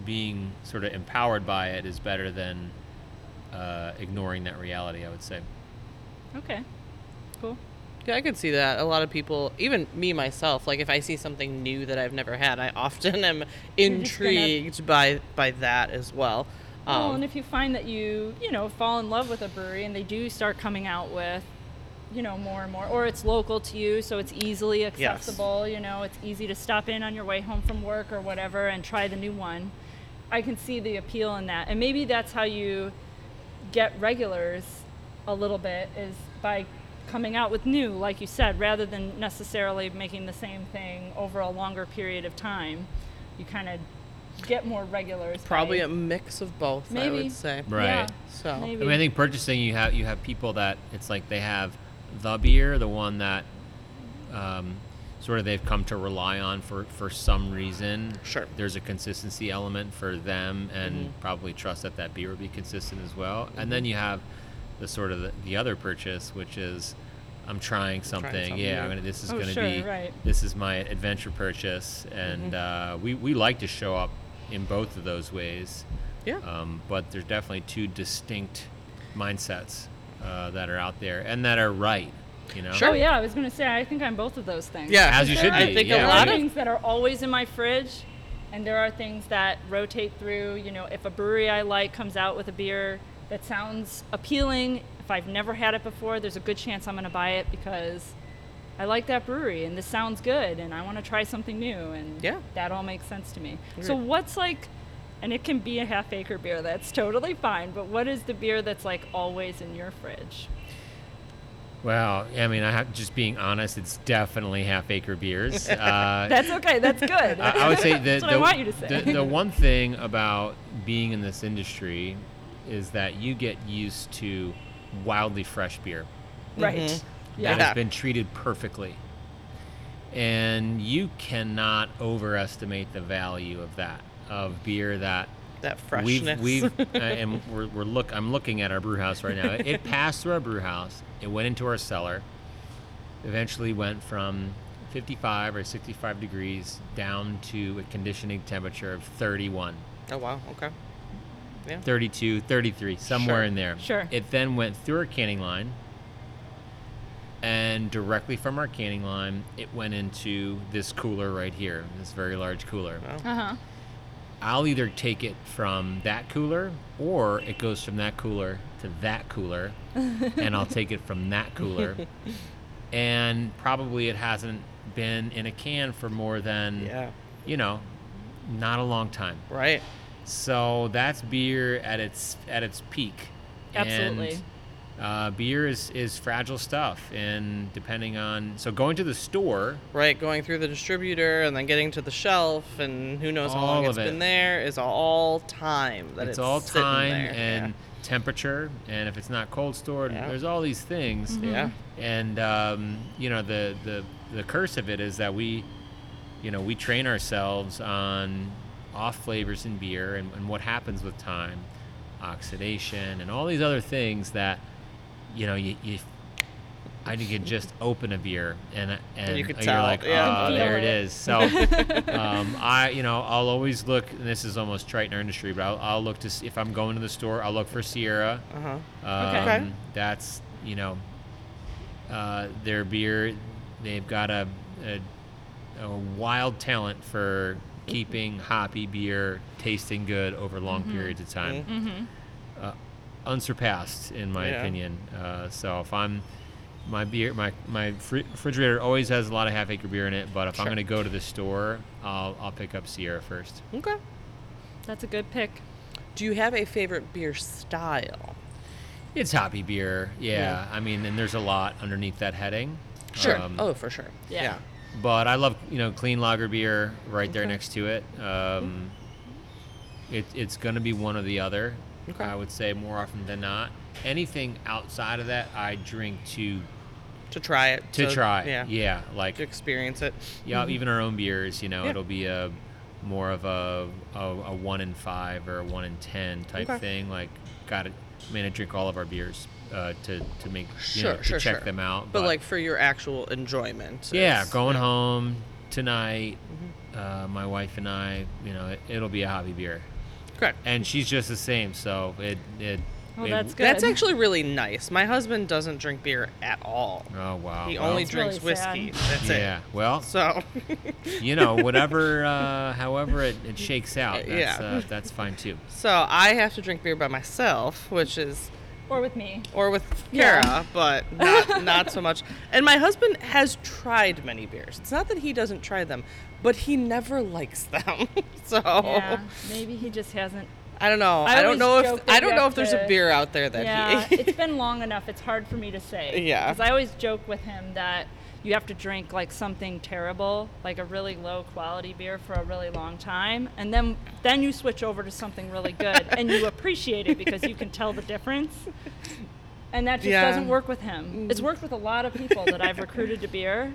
being sort of empowered by it is better than uh, ignoring that reality. I would say. Okay. Cool. Yeah, I could see that. A lot of people, even me myself, like if I see something new that I've never had, I often am You're gonna- intrigued by by that as well. Well, Um, and if you find that you, you know, fall in love with a brewery and they do start coming out with, you know, more and more, or it's local to you, so it's easily accessible, you know, it's easy to stop in on your way home from work or whatever and try the new one. I can see the appeal in that. And maybe that's how you get regulars a little bit is by coming out with new, like you said, rather than necessarily making the same thing over a longer period of time. You kind of get more regulars. by- probably a mix of both. I would say. Right. Yeah, So- I I mean, I think purchasing you have you have people that it's like they have the beer, the one that um, sort of they've come to rely on for, for some reason. Sure. There's a consistency element for them, and probably trust that that beer will be consistent as well. And then you have the sort of the, the other purchase, which is I'm trying something. something yeah. I'm gonna, this is Oh, going to sure, be right. this is my adventure purchase, and uh, we we like to show up in both of those ways. Yeah. Um, but there's definitely two distinct mindsets uh, that are out there and that are right. You know. Sure. Oh yeah, I was gonna say I think I'm both of those things. Yeah, As you should be. I think yeah. a There lot are of things that are always in my fridge, and there are things that rotate through. You know, if a brewery I like comes out with a beer that sounds appealing, if I've never had it before, there's a good chance I'm going to buy it because I like that brewery and this sounds good, and I want to try something new, and Yeah. that all makes sense to me. So what's like? And it can be a half acre beer, that's totally fine. But what is the beer that's like always in your fridge? Well, I mean, I have just being honest. It's definitely half acre beers. Uh, That's okay, that's good. I, I would say the, the, I want you to say. the, the one thing about being in this industry is that you get used to wildly fresh beer right. Mhm. that Yeah. Yeah. has been treated perfectly. And you cannot overestimate the value of that, of beer that that freshness. We've, we've uh, and we're, we're look. I'm looking at our brew house right now. It, it passed through our brew house. It went into our cellar. Eventually went from 55 or 65 degrees down to a conditioning temperature of 31, oh wow. Okay. Yeah. 32, 33, somewhere Sure. in there. Sure. It then went through our canning line. And directly from our canning line, it went into this cooler right here, this very large cooler. Wow. Uh huh. I'll either take it from that cooler or it goes from that cooler to that cooler and I'll take it from that cooler. and probably it hasn't been in a can for more than, Yeah. you know, not a long time. Right. So that's beer at its at its peak. Absolutely. And, uh, beer is, is fragile stuff, and depending on so going to the store, Right. Going through the distributor and then getting to the shelf and who knows how long All it's of it. been there is all time. That it's it's, all time there. and temperature, and if it's not cold stored, Yeah. there's all these things. yeah. And um, you know the, the the curse of it is that we, you know, we train ourselves on off flavors in beer and, and what happens with time, oxidation, and all these other things that, you know, you. you I could just open a beer and and you could you're tell, like, yeah. oh, Feel there it. it is. So, um, I, you know, I'll always look. And this is almost trite in our industry, but I'll, I'll look to see if I'm going to the store. I'll look for Sierra. Uh huh. Um, Okay. That's you know, uh, their beer. They've got a, a a wild talent for keeping hoppy beer tasting good over long periods of time. Mm-hmm. Unsurpassed, in my Yeah. opinion. Uh, so if I'm my beer, my my refrigerator always has a lot of half acre beer in it. But if I'm going to go to the store, I'll I'll pick up Sierra first. Okay. That's a good pick. Do you have a favorite beer style? It's hoppy beer, yeah. Yeah. I mean, and there's a lot underneath that heading. Sure. Um, oh, for sure. Yeah. yeah. But I love you know clean lager beer right there next to it. Um, it it's going to be one or the other. Okay. I would say more often than not. Anything outside of that, I drink to To try it. to try. Yeah. yeah, like To experience it. yeah, even our own beers. You know, Yeah. it'll be a more of a, a a one in five or a one in ten type Okay. thing. Like, got it. I mean, I drink all of our beers uh, to to make you Sure, know, to sure, check sure. them out. But, like for your actual enjoyment. Yeah, going yeah. home tonight. Mm-hmm. Uh, my wife and I, you know, it, it'll be a hoppy beer, Correct. and she's just the same. So it it. Well, it- that's good. That's actually really nice. My husband doesn't drink beer at all. Oh wow. he well, only drinks really whiskey. sad. That's Yeah. Well. So, you know, whatever, uh, however it, it shakes out, that's, Yeah. uh, that's fine too. so I have to drink beer by myself, which is or with me. or with Yeah. Kara, but not not so much. And my husband has tried many beers. It's not that he doesn't try them, but he never likes them. so Yeah, maybe he just hasn't. I don't know. I I, don't know if I don't know if there's to- a beer out there that Yeah, he. it's been long enough. It's hard for me to say. Yeah. Because I always joke with him that you have to drink like something terrible, like a really low quality beer for a really long time, and then then you switch over to something really good, and you appreciate it because you can tell the difference. and that just Yeah. doesn't work with him. It's mm. worked with a lot of people that I've recruited to beer.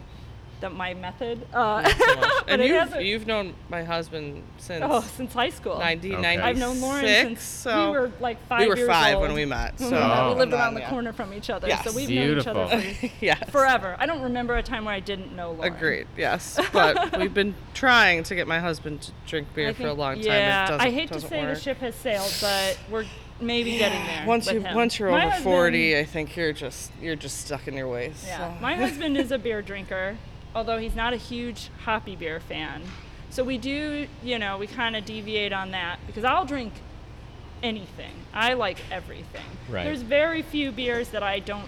That my method. Uh, So and you've, hasn't- you've known my husband since oh, since high school. 1996. I've known Lauren since so we were like five we were years five old. when we met. So Mhm, we Oh. lived around the yeah. corner from each other, Yes. so we've known each other Beautiful. yes. forever. I don't remember a time where I didn't know Lauren. Agreed. Yes, but we've been trying to get my husband to drink beer I for a long time. Yeah, it doesn't, I hate to doesn't say work. the ship has sailed, but we're maybe getting there. Once you him. once you're My over husband- forty, I think you're just you're just stuck in your ways. Yeah, so. my husband is a beer drinker, although he's not a huge hoppy beer fan. So we do, you know, we kind of deviate on that because I'll drink anything. I like everything. Right. There's very few beers that I don't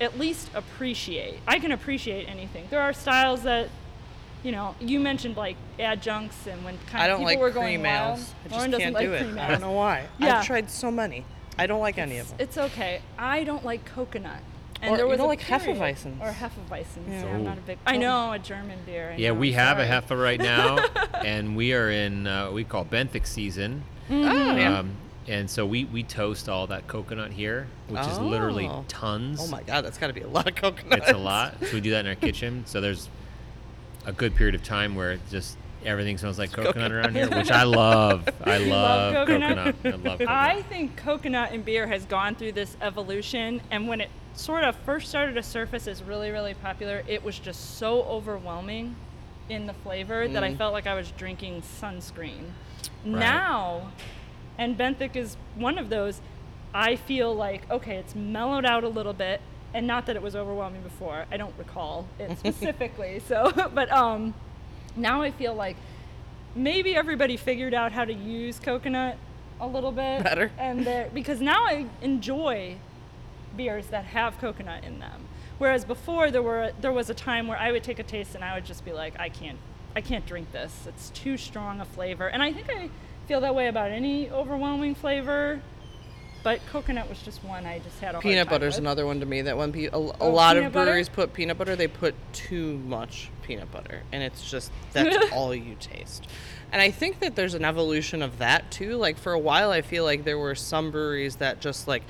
at least appreciate. I can appreciate anything. There are styles that, you know, you mentioned like adjuncts and when kind I of don't people like were going cream wild. ales. I Lauren just doesn't can't like do it. I don't know why. Yeah. I've tried so many. I don't like any of them. It's okay. I don't like coconut. And Or there you was don't a like period- Hefeweizens. Or Hefeweizens. Yeah. Yeah, I'm not a big. I know a German beer. I Yeah, know, we have sorry. a Heffa right now, and we are in uh, what we call Benthic season. Mm-hmm. Oh, yeah. Um, and so we, we toast all that coconut here, which is literally Oh. tons. Oh my god, that's got to be a lot of coconut. It's a lot. So we do that in our kitchen. So there's a good period of time where it just everything smells like coconut, around here, which I love. I love, love coconut? I love coconut. I think coconut and beer has gone through this evolution, and when it sort of first started to surface as really, really popular, it was just so overwhelming in the flavor that I felt like I was drinking sunscreen. Now, and Benthic is one of those, I feel like, okay, it's mellowed out a little bit, and not that it was overwhelming before. I don't recall it specifically. so, but um, now I feel like maybe everybody figured out how to use coconut a little bit Better. and because now I enjoy beers that have coconut in them. Whereas before there were there was a time where I would take a taste and I would just be like, I can't I can't drink this. It's too strong a flavor. And I think I feel that way about any overwhelming flavor. But coconut was just one I just had a Peanut butter's with. another one to me. That when pe- a, a Oh, lot of peanut butter? breweries put peanut butter, they put too much peanut butter, and it's just that's all you taste. And I think that there's an evolution of that too. Like for a while, I feel like there were some breweries that just like.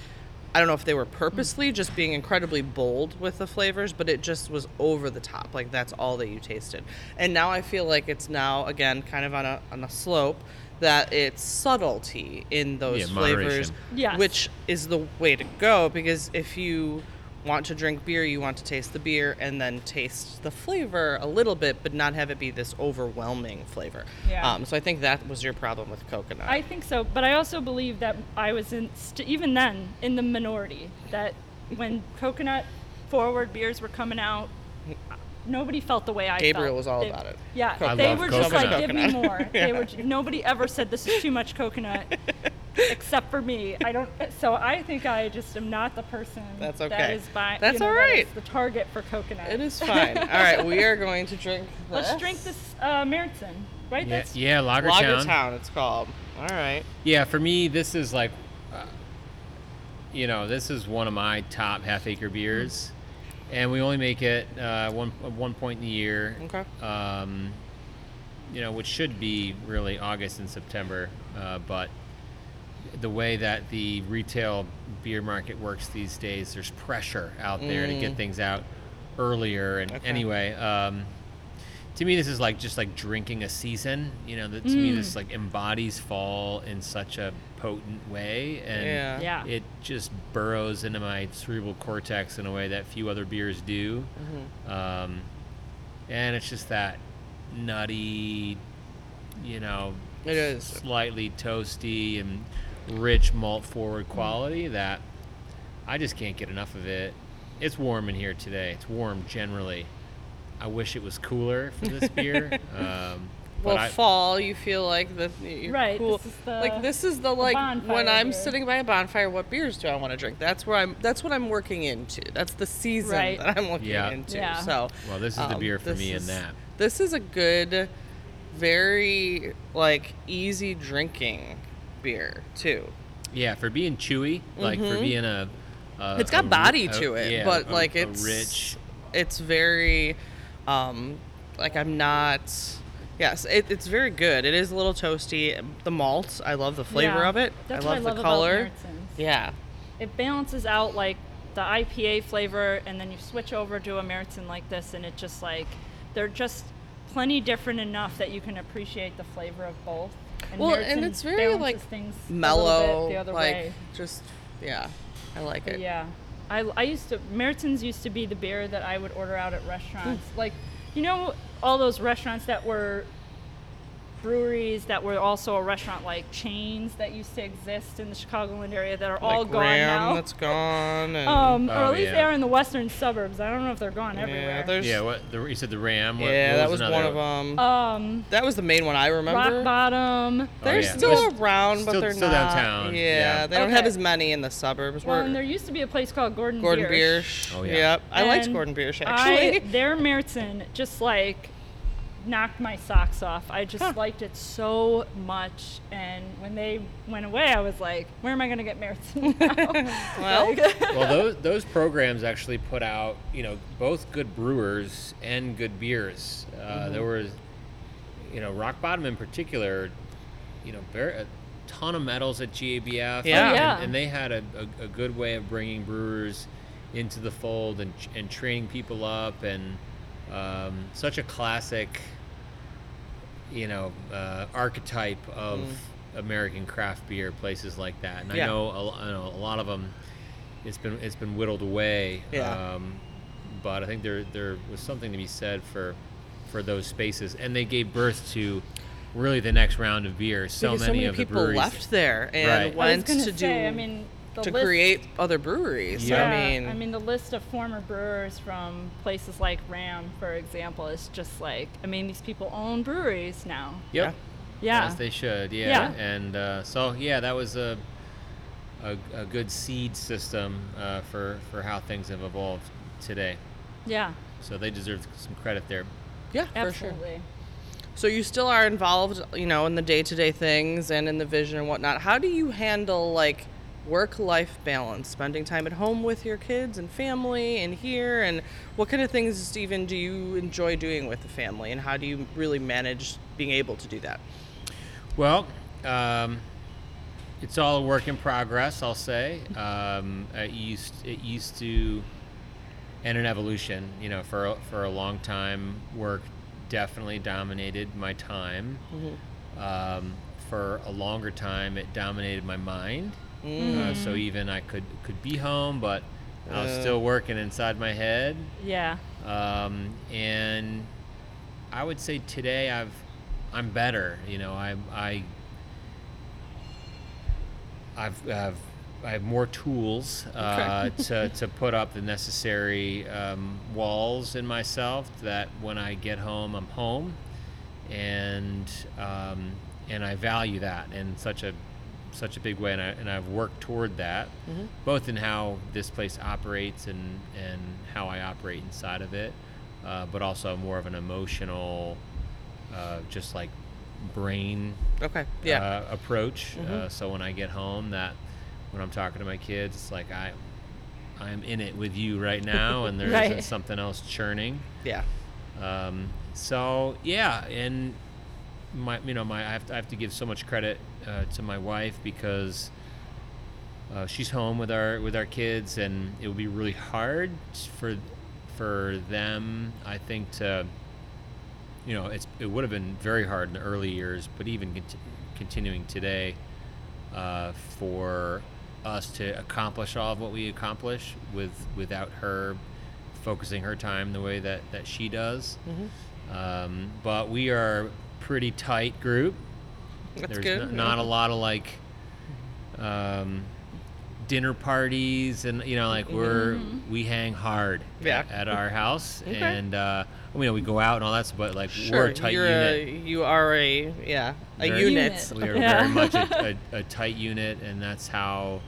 I don't know if they were purposely mm. just being incredibly bold with the flavors, but it just was over the top. Like that's all that you tasted. And now I feel like it's now again kind of on a on a slope that it's subtlety in those Yeah, flavors, moderation. Yes. which is the way to go because if you want to drink beer, you want to taste the beer and then taste the flavor a little bit, but not have it be this overwhelming flavor. Yeah. Um, so I think that was your problem with coconut. I think so, but I also believe that I was in st- even then in the minority that when coconut forward beers were coming out, nobody felt the way I felt. Gabriel was all They- about it. Yeah, I they love were just like, give me Coconut. more. They were nobody ever said this is too much coconut, except for me. I don't. So I think I just am not the person That's that okay. is by. That's you know, all that the target for coconut. it is fine. all right, we are going to drink. Let's drink this uh, Märzen, right? yeah, That's yeah, Lagertown. Lagertown. It's called. All right. Yeah, for me, this is like, uh, you know, this is one of my top half acre beers, and we only make it uh, one one point in the year. Okay. Um, you know, which should be really August and September, uh, but the way that the retail beer market works these days, there's pressure out there to get Mm. things out earlier. And Okay. anyway, um, to me, this is like just like drinking a season. You know, that to me Mm. this like embodies fall in such a potent way, and Yeah. yeah. it just burrows into my cerebral cortex in a way that few other beers do. Mm-hmm. Um, and it's just that nutty, you know, It is. slightly toasty and rich malt forward Mm. quality that I just can't get enough of it. It's warm in here today. It's warm generally. I wish it was cooler for this beer. Um, Well, I, fall, you feel like the Right, Cool. this is the- like this is the like when I'm beer. sitting by a bonfire. What beers do I want to drink? That's where I'm. That's what I'm working into. That's the season Right. that I'm looking Yeah. into. Yeah. So, well, this is the um, beer for this me in that. This is a good, very like easy drinking beer too. Yeah, for being chewy, like for Mhm. being a. a It's got a body a- to it, yeah, but a- like a it's rich. It's very, um, like I'm not. Yes, it, it's very good. It is a little toasty. The malt, I love the flavor Yeah. of it. That's I what love I love the about color. Märzens. Yeah. It balances out like the IPA flavor, and then you switch over to a Märzen like this, and it just like they're just plenty different enough that you can appreciate the flavor of both. And well, and it's very like things a little bit mellow, the other like way. just yeah, I like But it. yeah, I, I used to Märzens used to be the beer that I would order out at restaurants. Mm. like, you know, all those restaurants that were breweries that were also a restaurant like chains that used to exist in the Chicagoland area that are all like gone Graham now. that's gone. And, um, or Oh, at least yeah. they are in the western suburbs. I don't know if they're gone yeah, everywhere. there's Yeah, what the, you said the Ram. What, yeah, what that was another one of them. um, that was the main one I remember. Rock Bottom. They're Oh, yeah. still But around, but still- they're still not. downtown, Yeah, yeah. they don't have as many in the suburbs. Well, and there used to be a place called Gordon, Gordon Biersch. Biersch. Oh, yeah. Yep, I liked Gordon Biersch I, actually. their Märzen just like knocked my socks off. I just liked it so much, and when they went away, I was like, "Where am I going to get Märzen?" now?" well, well, those those programs actually put out, you know, both good brewers and good beers. Uh, Mm-hmm. There was, you know, Rock Bottom in particular, you know, very, a ton of medals at GABF. Yeah. Oh, yeah. And, and they had a, a, a good way of bringing brewers into the fold and and training people up and um, such a classic, you know, uh, archetype of American craft beer places like that. And Mm. Yeah. I know a, know a lot of them. It's been it's been whittled away. Yeah. Um, but I think there there was something to be said for for those spaces, and they gave birth to really the next round of beer. So many, so many of the people breweries. left there and Right. I was went gonna say, do I mean, the to list, create other breweries. Yeah. I mean, the list of former brewers from places like Ram, for example, is just like, I mean, these people own breweries now. Yep. Yeah. As they should, yeah. Yeah. And uh, so, yeah, that was a, a, a good seed system uh, for, for how things have evolved today. Yeah. So they deserve some credit there. yeah, for sure. Absolutely. So you still are involved, you know, in the day-to-day things and in the vision and whatnot. How do you handle like work-life balance, spending time at home with your kids and family, and here, and what kind of things, Stephen, do you enjoy doing with the family, and how do you really manage being able to do that? Well, um, it's all a work in progress, I'll say. Um, it used it used to, and an evolution. You know, for a- for a long time, work definitely dominated my time. Um, for a longer time, it dominated my mind. Uh, so even I could could be home, but I was Uh. still working inside my head. Yeah. Um, and I would say today I've I'm better. You know, I I I've, I've I have more tools uh, to, to put up the necessary um, walls in myself that when I get home I'm home, and um, and I value that in such a such a big way, and, I, and I've worked toward that, both in how this place operates and and how I operate inside of it, uh, but also more of an emotional, uh, just like brain Okay. Yeah. uh, approach. Uh, so when I get home, that when I'm talking to my kids, it's like I I'm in it with you right now, and there Right. not something else churning. yeah. Um, so yeah, and my you know my I have to, I have to give so much credit uh, to my wife because uh, she's home with our with our kids, and it would be really hard for for them, I think, to you know it's it would have been very hard in the early years, but even cont- continuing today, uh, for us to accomplish all of what we accomplish with without her focusing her time the way that that she does. Um, but we are a pretty tight group. That's There's good. n- not a lot of like um, dinner parties and you know like we're we hang hard Mm-hmm. Yeah. at, at our house Okay. and uh, you know we go out and all that stuff, but like Sure. we're a tight you're unit. A, you are a yeah a Very- unit. We are Yeah. very much a, a, a tight unit, and that's how.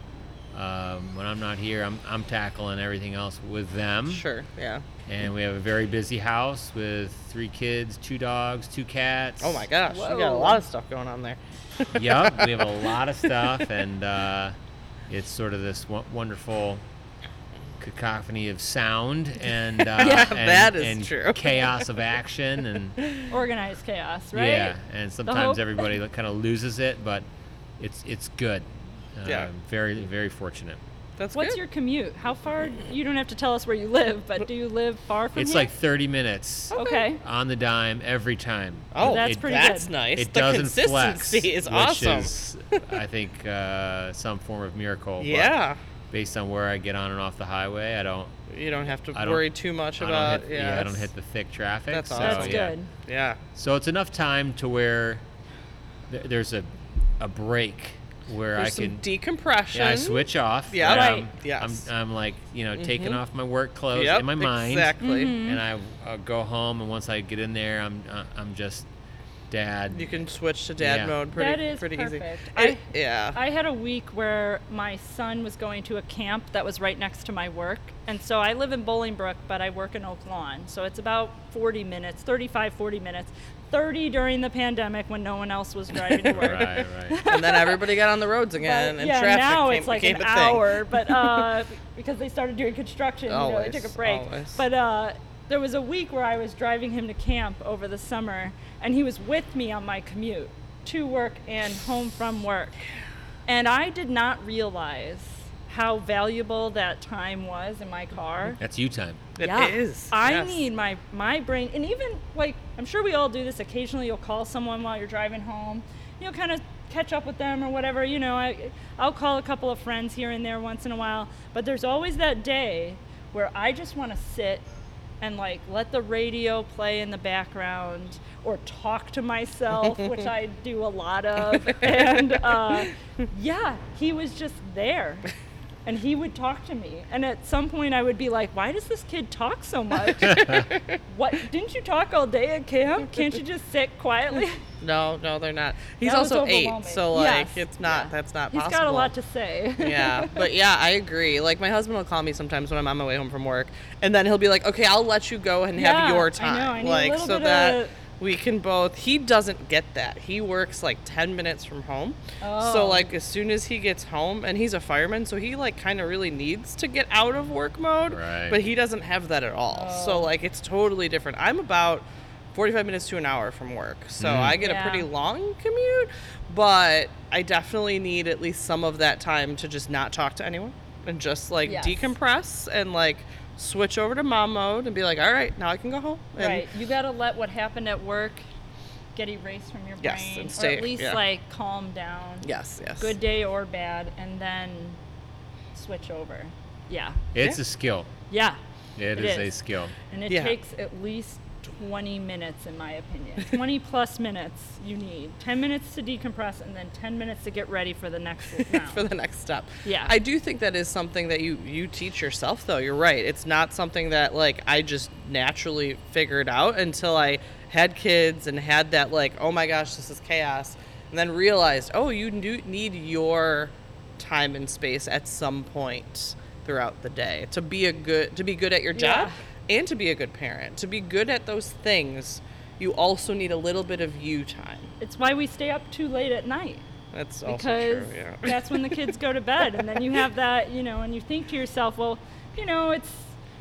Um, when I'm not here, I'm, I'm tackling everything else with them. Sure. Yeah. And we have a very busy house with three kids, two dogs, two cats. Oh my gosh, we got a lot of stuff going on there. yep, we have a lot of stuff, and uh, it's sort of this wo- wonderful cacophony of sound and uh, Yeah, and, that is and true. chaos of action and Organized chaos, right? yeah, and sometimes everybody kind of loses it, but it's it's good. Uh, Yeah. very very fortunate. That's What's good. your commute? How far? You don't have to tell us where you live, but do you live far from here? It's here? like 30 minutes okay. on the dime every time. Oh, That's It- pretty that's good. nice. It the doesn't consistency flex, is which awesome. is, I think, uh, some form of miracle. yeah, based on where I get on and off the highway, I don't. you don't have to I don't- worry too much about. don't hit, yeah, I don't hit the thick traffic. That's so, awesome. That's yeah. good. Yeah, So it's enough time to where th- there's a a break where There's I some can decompression. yeah, I switch off. Yeah. Right. I'm, Yes. I'm, I'm like you know taking Mhm. off my work clothes Yep, in my mind, exactly. Mhm. and I uh, go home, and once I get in there, I'm uh, I'm just dad. You can switch to dad Yeah. mode pretty That is pretty perfect. easy. I- It- yeah. I had a week where my son was going to a camp that was right next to my work. And so I live in Bolingbrook, but I work in Oak Lawn. So it's about 40 minutes, 35, 40 minutes. 30 during the pandemic when no one else was driving to work. right, right. and then everybody got on the roads again, But, and yeah, traffic now came, it's like became an a hour, but uh, because they started doing construction, you know, they took a break. always. But uh, there was a week where I was driving him to camp over the summer, and he was with me on my commute to work and home from work, and I did not realize how valuable that time was in my car. That's you time. It yeah. is, I yes. need my my brain, and even like I'm sure we all do this. Occasionally, you'll call someone while you're driving home. You'll kind of catch up with them or whatever. You know, I I'll call a couple of friends here and there once in a while. But there's always that day where I just want to sit and like let the radio play in the background or talk to myself, which I do a lot of. And uh, yeah, he was just there. And he would talk to me. And at some point I would be like, why does this kid talk so much? what didn't you talk all day at camp? Can't you just sit quietly? No, no, they're not. He's That also eight, so like Yes, it's not. yeah. That's not He's possible. got a lot to say. yeah, but yeah, I agree. Like my husband will call me sometimes when I'm on my way home from work, and then he'll be like, "Okay, I'll let you go and Yeah, have your time." I time." know, I need a like little so bit that of- we can both. He doesn't get that. He works like 10 minutes from home. So Oh. like as soon as he gets home, and he's a fireman, so he like kind of really needs to get out of work mode. Right. But he doesn't have that at all. oh. So like it's totally different. I'm about 45 minutes to an hour from work. So Mm. I get Yeah. a pretty long commute, but I definitely need at least some of that time to just not talk to anyone and just like Yes. decompress and like switch over to mom mode and be like, all right, now I can go home. And right. You got to let what happened at work get erased from your Yes, brain. and or at least yeah. like calm down. Yes, yes. Good day or bad, and then switch over. Yeah. It's Yeah. a skill. Yeah. It It is, a skill. And it Yeah. takes at least 20 minutes, in my opinion. 20 plus minutes you need. 10 minutes to decompress, and then 10 minutes to get ready for the next round. for the next step. Yeah. I do think that is something that you you teach yourself though. You're right. It's not something that like I just naturally figured out until I had kids and had that like, oh my gosh, this is chaos. And then realized, oh, you do need your time and space at some point throughout the day to be a good to be good at your job and to be a good parent. To be good at those things, you also need a little bit of you time. it's why we stay up too late at night. That's also because true. Yeah. that's when the kids go to bed and then you have that you know and you think to yourself well you know it's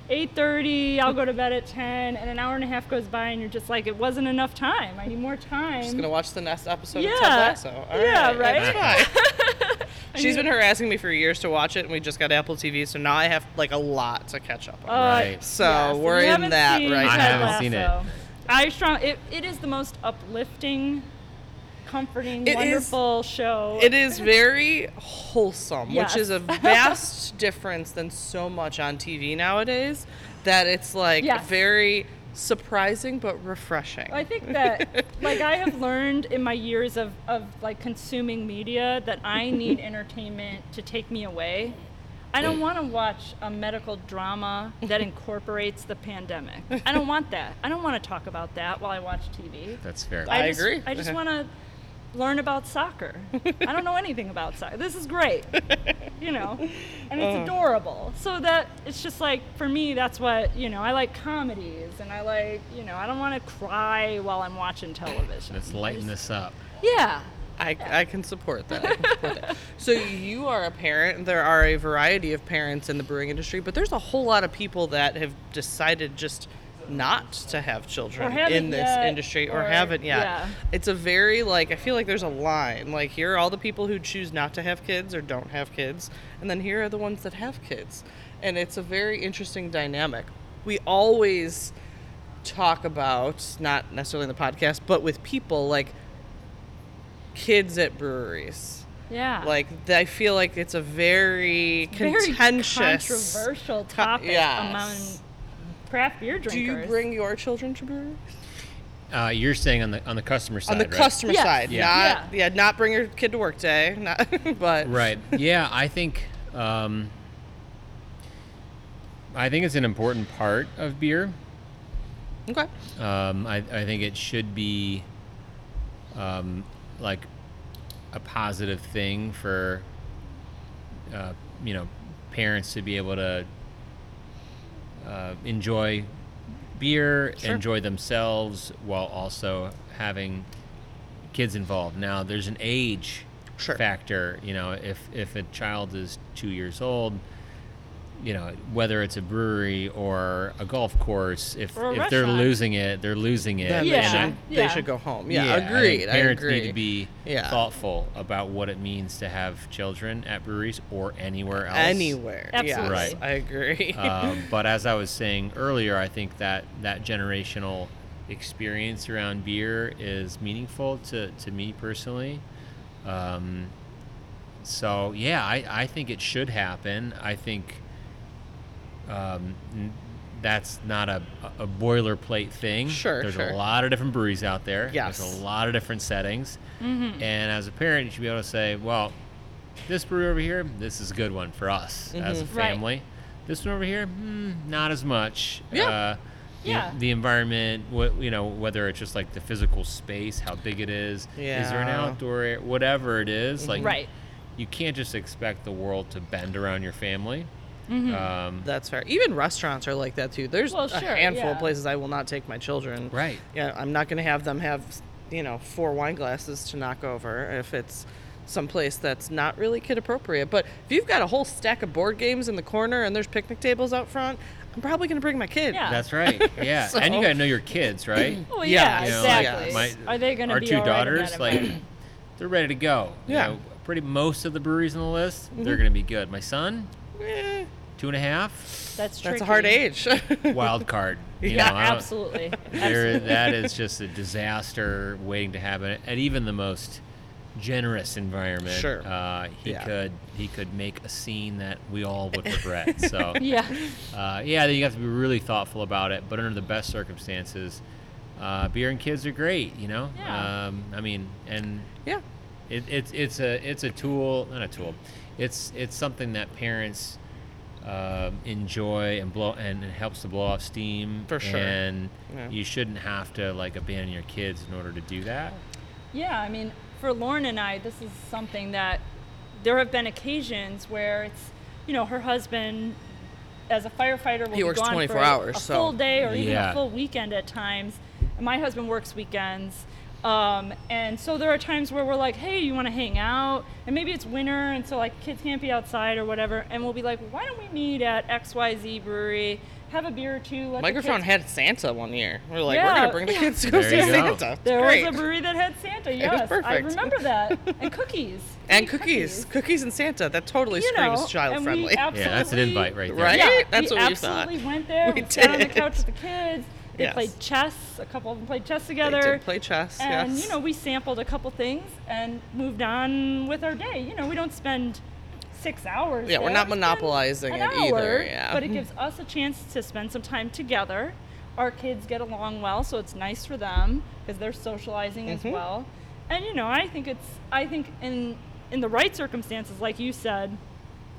8.30 i'll go to bed at 10 and an hour and a half goes by and you're just like it wasn't enough time i need more time Just gonna watch the next episode of Yeah. Ted Lasso. All Yeah, that's right? fine. She's need- been harassing me for years to watch it, and we just got Apple TV, so now I have like a lot to catch up on. Uh, Right. so yes, we're in that seen right I Ted now. haven't seen it. I strong it, it is the most uplifting comforting It is- wonderful show It is very wholesome, Yes. which is a vast difference than so much on TV nowadays. That it's like Yes. very surprising but refreshing. I think that, like, I have learned in my years of, of like consuming media that I need entertainment to take me away. I don't want to watch a medical drama that incorporates the pandemic. I don't want that. I don't want to talk about that while I watch TV. That's fair. I just, agree. I just want to learn about soccer. I don't know anything about soccer. This is great, you know, and it's uh. adorable. So that it's just like for me, that's what you know. I like comedies, and I like you know. I don't want to cry while I'm watching television. Let's lighten this up. Yeah. I, I can support that. I can support that. So you are a parent. There are a variety of parents in the brewing industry, but there's a whole lot of people that have decided just not to have children in this yet, industry or, or- haven't yet. yeah. It's a very like I feel like there's a line. Like here are all the people who choose not to have kids or don't have kids, and then here are the ones that have kids. And it's a very interesting dynamic. We always talk about not necessarily in the podcast, but with people like kids at breweries. Yeah. Like I feel like it's a very contentious controversial co- topic yes. among craft beer Do you bring your children to breweries? Uh, you're saying on the on the customer side, On the right? customer Yes. side, Yeah. not yeah. not bring your kid to work day, not but right yeah i think um, i think it's an important part of beer Okay. um, I, I think it should be um, like a positive thing for uh, you know parents to be able to uh, enjoy beer Sure. enjoy themselves while also having kids involved now there's an age Sure. factor you know if if a child is two years old you know whether it's a brewery or a golf course if Or a if they're losing it they're losing it Yeah. they should And they should go home. Yeah, I think agreed. I, parents agree. need to be Yeah. thoughtful about what it means to have children at breweries or anywhere else. anywhere. Absolutely. Yes, Right. I agree. um, but as I was saying earlier, I think that that generational experience around beer is meaningful to, to me personally. Um, so yeah, I, I think it should happen. I think um, that's not a, a boilerplate thing. Sure, There's sure. a lot of different breweries out there. Yes. There's a lot of different settings. Mm-hmm. And as a parent, you should be able to say, well, this brewery over here, this is a good one for us as a Mhm. Right. family. This one over here, hmm, not as much. Yeah. Uh, the- Yeah. The, environment, what you know, whether it's just like the physical space, how big it yeah. is, is there an outdoor, area, whatever it is, like Right. you can't just expect the world to bend around your family. Mm-hmm. Um, That's fair. Even restaurants are like that too. There's Well, a handful yeah. of places I will not take my children. right. Yeah, I'm not going to have them have, you know, four wine glasses to knock over if it's someplace that's not really kid appropriate. But if you've got a whole stack of board games in the corner and there's picnic tables out front, I'm probably going to bring my kid. Yeah. That's right. Yeah. and you got to know your kids, right? Well, Yeah, yeah, you know, exactly. yes. My- Are they going to Our be two all right in daughters, that like, they're ready to go. You Yeah. know, pretty most of the breweries on the list, they're Mhm. going to be good. My son, Eh, two and a half, that's that's a hard age. wild card. You Yeah, know, Absolutely. There, Absolutely. that is just a disaster waiting to happen. At even the most generous environment, Sure. uh, he Yeah. could he could make a scene that we all would regret. So Yeah. uh, yeah, you have to be really thoughtful about it. But under the best circumstances, uh, beer and kids are great. You know, Yeah. um, I mean, and yeah. it, it's it's a it's a tool, not a tool. It's it's something that parents um enjoy and blow and it helps to blow off steam. For sure. And Yeah. you shouldn't have to like abandon your kids in order to do that. Yeah, I mean, for Lauren and I, this is something that there have been occasions where it's, you know, her husband, as a firefighter, will He be works gone 24 for a- hours, a so- full day or even Yeah. a full weekend at times. And my husband works weekends. Um, and so there are times where we're like, hey, you want to hang out? And maybe it's winter, and so like kids can't be outside or whatever. And we'll be like, why don't we meet at XYZ Brewery, have a beer or two? Let Microphone had Santa one year. We are like, we're Yeah, going to bring the yeah. kids to go see you go. Santa. There Great. was a brewery that had Santa. was Yes, I remember that. And cookies. and Free cookies. cookies. and Santa. That totally You screams know, child and we friendly. absolutely- Yeah, that's an invite right there. Right? Yeah, That's we what we thought. absolutely went there. We We, sat on the couch with the kids. They Yes. played chess. A couple of them played chess together. They did play chess. and yes. you know, we sampled a couple things and moved on with our day. You know, we don't spend six hours. Yeah, we're not monopolizing it either, yeah. But it gives us a chance to spend some time together. Our kids get along well, so it's nice for them because they're socializing as Mhm. well. And you know, I think it's I think in in the right circumstances, like you said,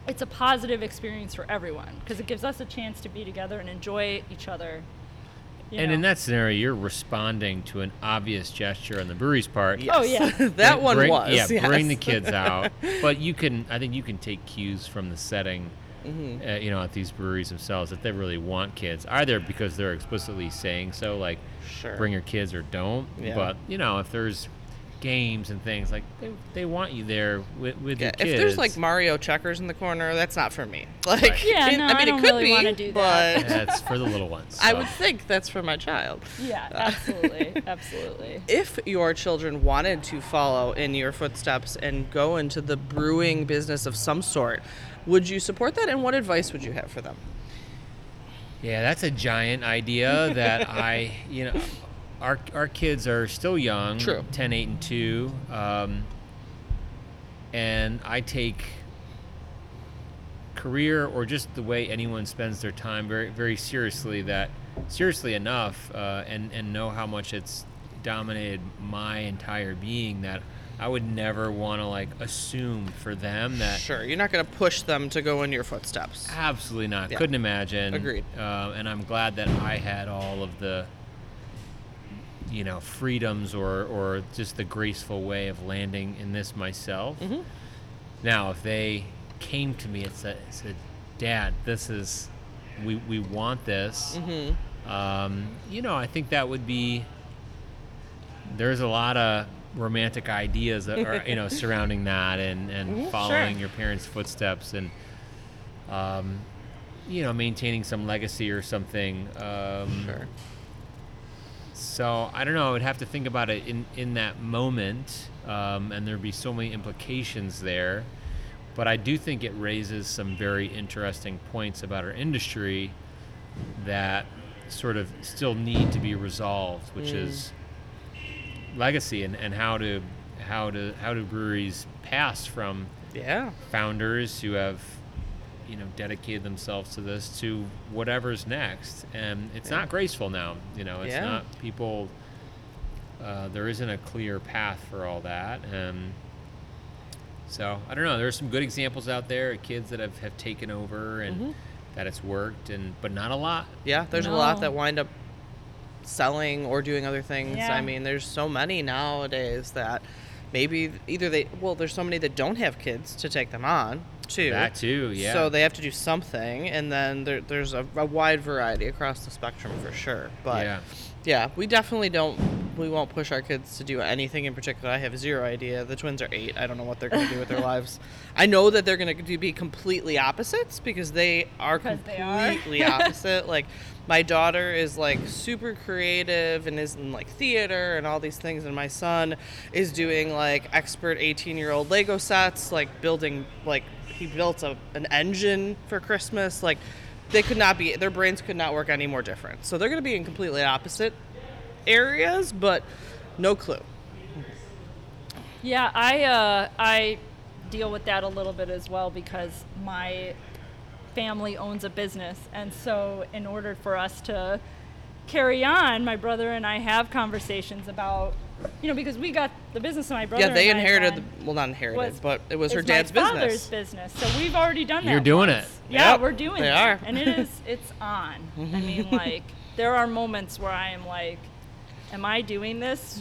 it's a positive experience for everyone because it gives us a chance to be together and enjoy each other. You And know. in that scenario, you're responding to an obvious gesture on the brewery's part. Yes. Oh, yeah. that Bring- one bring- was. Yeah, yes. bring the kids out. But you can, I think you can take cues from the setting, Mhm. uh, you know, at these breweries themselves that they really want kids, either because they're explicitly saying so, like Sure. bring your kids or don't. Yeah. But you know, if there's games and things like they, they want you there with, with Yeah, your kids. if there's like Mario checkers in the corner, that's not for me. Like, Right. Yeah, it- no, I I mean, don't it could really be, wanna do that. but that's for the little ones. I would think that's for my child. Yeah, uh, absolutely, absolutely. If your children wanted to follow in your footsteps and go into the brewing business of some sort, would you support that? And what advice would you have for them? Yeah, that's a giant idea that I, you know, our our kids are still young, True. 10, 8, and 2. Um, and I take career or just the way anyone spends their time very very seriously that seriously enough uh, and and know how much it's dominated my entire being that I would never want to like assume for them that Sure, you're not going to push them to go in your footsteps. Absolutely not. Yeah. Couldn't imagine. Agreed. Uh, and I'm glad that I had all of the, you know, freedoms or or just the graceful way of landing in this myself. Mhm. Now, if they came to me and said, said "Dad, this is, we we want this," Mm-hmm. um, you know, I think that would be. There's a lot of romantic ideas that are you know surrounding that and and Mhm, following sure. your parents' footsteps and um, you know maintaining some legacy or something. Um, Sure. So I don't know. I would have to think about it in in that moment, um, and there'd be so many implications there. But I do think it raises some very interesting points about our industry that sort of still need to be resolved, which Mm. is legacy and, and how to how to how do breweries pass from Yeah. founders who have you know dedicated themselves to this to whatever's next and it's Yeah. not graceful now you know it's Yeah. not people uh, there isn't a clear path for all that and so i don't know there's some good examples out there of kids that have, have taken over and Mhm. that it's worked and but not a lot Yeah, there's a lot that wind up selling or doing other things. Yeah. I mean, there's so many nowadays that maybe either they well, there's so many that don't have kids to take them on too. that too yeah So they have to do something, and then there, there's a, a wide variety across the spectrum for sure. But yeah yeah, we definitely don't. We won't push our kids to do anything in particular. I have zero idea. The twins are eight. I don't know what they're going to do with their lives. I know that they're going to be completely opposites because they are Because they are. completely opposite. Like my daughter is like super creative and is in like theater and all these things, and my son is doing like expert 18 year old Lego sets, like building like he built a, an engine for Christmas. Like they could not be their brains could not work any more different. So they're going to be in completely opposite areas, but no clue. Yeah, I uh, I deal with that a little bit as well because my family owns a business, and so in order for us to carry on, my brother and I have conversations about, you know, because we got the business of my brother. yeah, they and inherited ran the, well not inherited, was- but it was her is dad's my father's business. business. So we've already done that. You're doing once. it. Yeah, Yep, we're doing they it, are. and it is it's on. I mean, like there are moments where I am like, am I doing this?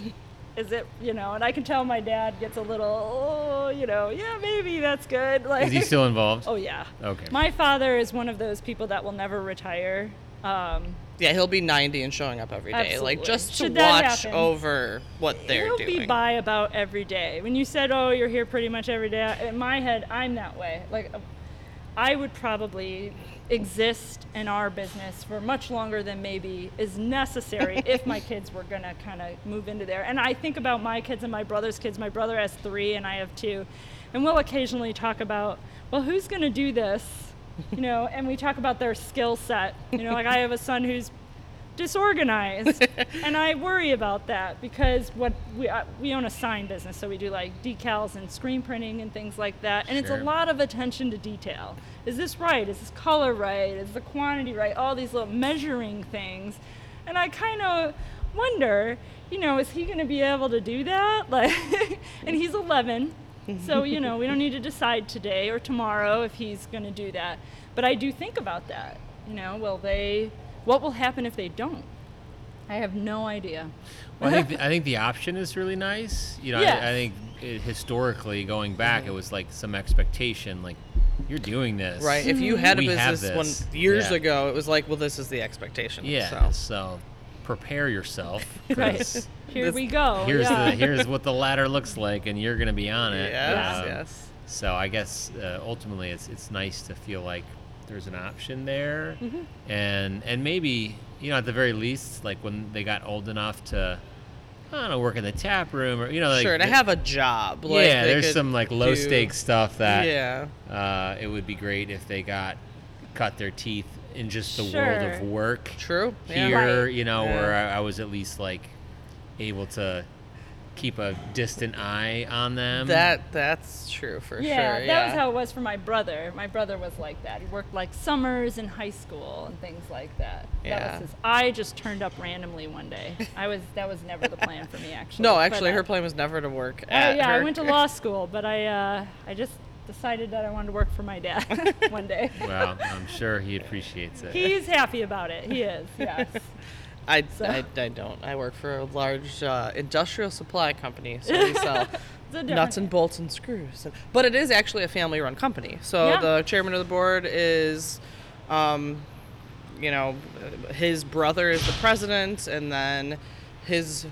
Is it you know? And I can tell my dad gets a little, oh, you know, yeah, maybe that's good. Like, is he still involved oh yeah. okay My father is one of those people that will never retire. Um, Yeah, he'll be 90 and showing up every day, like just to Should that watch happen, over what they're doing. he'll be by about every day. When you said, "Oh, you're here pretty much every day," in my head, I'm that way. Like, I would probably exist in our business for much longer than maybe is necessary if my kids were gonna kind of move into there. And I think about my kids and my brother's kids. My brother has three, and I have two, and we'll occasionally talk about, well, who's gonna do this? You know, and we talk about their skill set. You know, like I have a son who's disorganized and i worry about that because what we, uh, we own a sign business so we do like decals and screen printing and things like that and it's a lot of attention to detail. Is this right? Is this color right? Is the quantity right? All these little measuring things. And i kind of wonder you know is he going to be able to do that? Like and he's 11 so you know we don't need to decide today or tomorrow if he's going to do that but i do think about that you know will they what will happen if they don't i have no idea Well, I think the, I think the option is really nice. You know, Yes. I, I think it, historically going back, it mm-hmm. was like some expectation, like you're doing this, Right. If you had a We have business one this. years Yeah. ago, it was like, well, this is the expectation. Yeah. So. So, prepare yourself. Right. Here we go. Here's yeah. the here's what the ladder looks like, and you're gonna be on it. Yes, Um, yes. So I guess uh, ultimately it's it's nice to feel like there's an option there, Mm-hmm. and and maybe you know at the very least like when they got old enough to I don't know work in the tap room or you know like sure, to the- have a job. Like yeah there's some like low do- stakes stuff that Yeah. uh, it would be great if they got cut their teeth in just the world of work True. Yeah. here, Right. you know, Yeah. where I, I was at least like able to keep a distant eye on them. That that's true for yeah, sure. that was how it was for my brother. My brother was like that. He worked like summers in high school and things like that. That Yeah. was his, I just turned up randomly one day. I was that was never the plan for me actually. No, But, actually, uh, her plan was never to work. uh, At yeah, I went to law school, but I uh, I just decided that I wanted to work for my dad one day. well, I'm sure he appreciates it. He's happy about it. He is. Yes. I, So- I, I don't. I work for a large uh, industrial supply company, so we sell It's a different- nuts and bolts and screws. But it is actually a family-run company. So Yeah. the chairman of the board is, um, you know, his brother is the president, and then his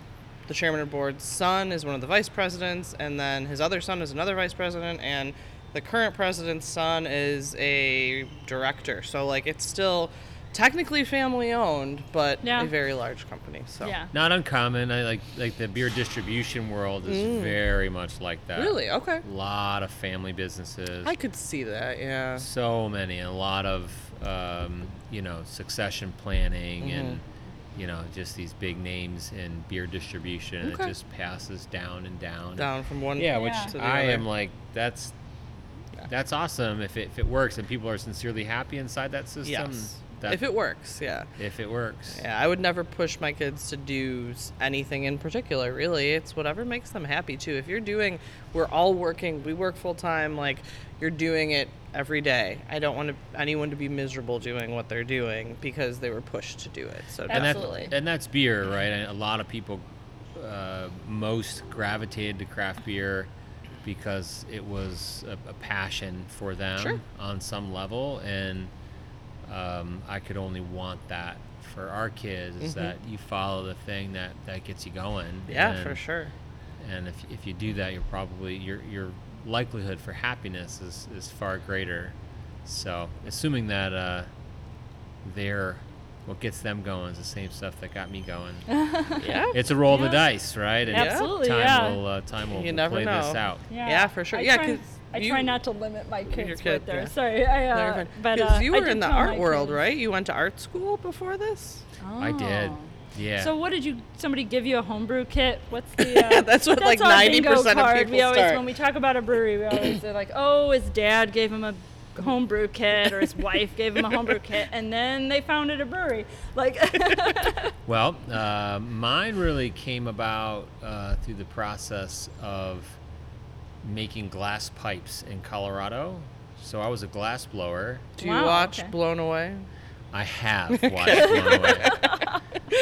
the chairman of the board's son is one of the vice presidents, and then his other son is another vice president, and the current president's son is a director. So like it's still technically family owned, but Yeah. a very large company. So Yeah. Not uncommon. I like like the beer distribution world is very much like that. Mm. Really? Okay. A lot of family businesses. I could see that. Yeah. so many a lot of um, you know succession planning and Mm-hmm. you know just these big names in beer distribution Okay. it just passes down and down Down from one. yeah which Yeah. to the i other. am like that's that's awesome if it, if it works and people are sincerely happy inside that system Yes. that, if it works, yeah. if it works Yeah, I would never push my kids to do anything in particular, really. It's whatever makes them happy, too. If you're doing, we're all working, we work full time, like, you're doing it every day. I don't want to, anyone to be miserable doing what they're doing because they were pushed to do it. So, and Absolutely. that and that's beer, right? And a lot of people uh, most gravitated to craft beer because it was a, a passion for them Sure. on some level, and um, I could only want that for our kids is that you follow the thing that that gets you going. Mm-hmm. yeah, and, for sure. And if if you do that, you're probably your your likelihood for happiness is is far greater. So, assuming that uh, they're what gets them going is the same stuff that got me going. Yeah. It's a roll of the dice, right? And Absolutely, time yeah. will uh, time will You never play this know. out. Yeah, for sure. I Yeah, try, 'cause I you- try not to limit my kids Your right there. yeah. Sorry, I, No, uh, you're fine. but 'Cause uh, you were in the art world, kids- right? You went to art school before this? I did. Oh. Yeah. So what did you? Somebody give you a homebrew kit? What's the? Uh, That's what, like, our 90% bingo of card. people we always, start. When we talk about a brewery, we always say like, oh, his dad gave him a homebrew kit, or his wife gave him a homebrew kit, and then they founded a brewery. Like, Well, uh, mine really came about uh, through the process of making glass pipes in Colorado. So I was a glass blower. Do you Wow, watch okay. Blown Away? I have watched Blown Away.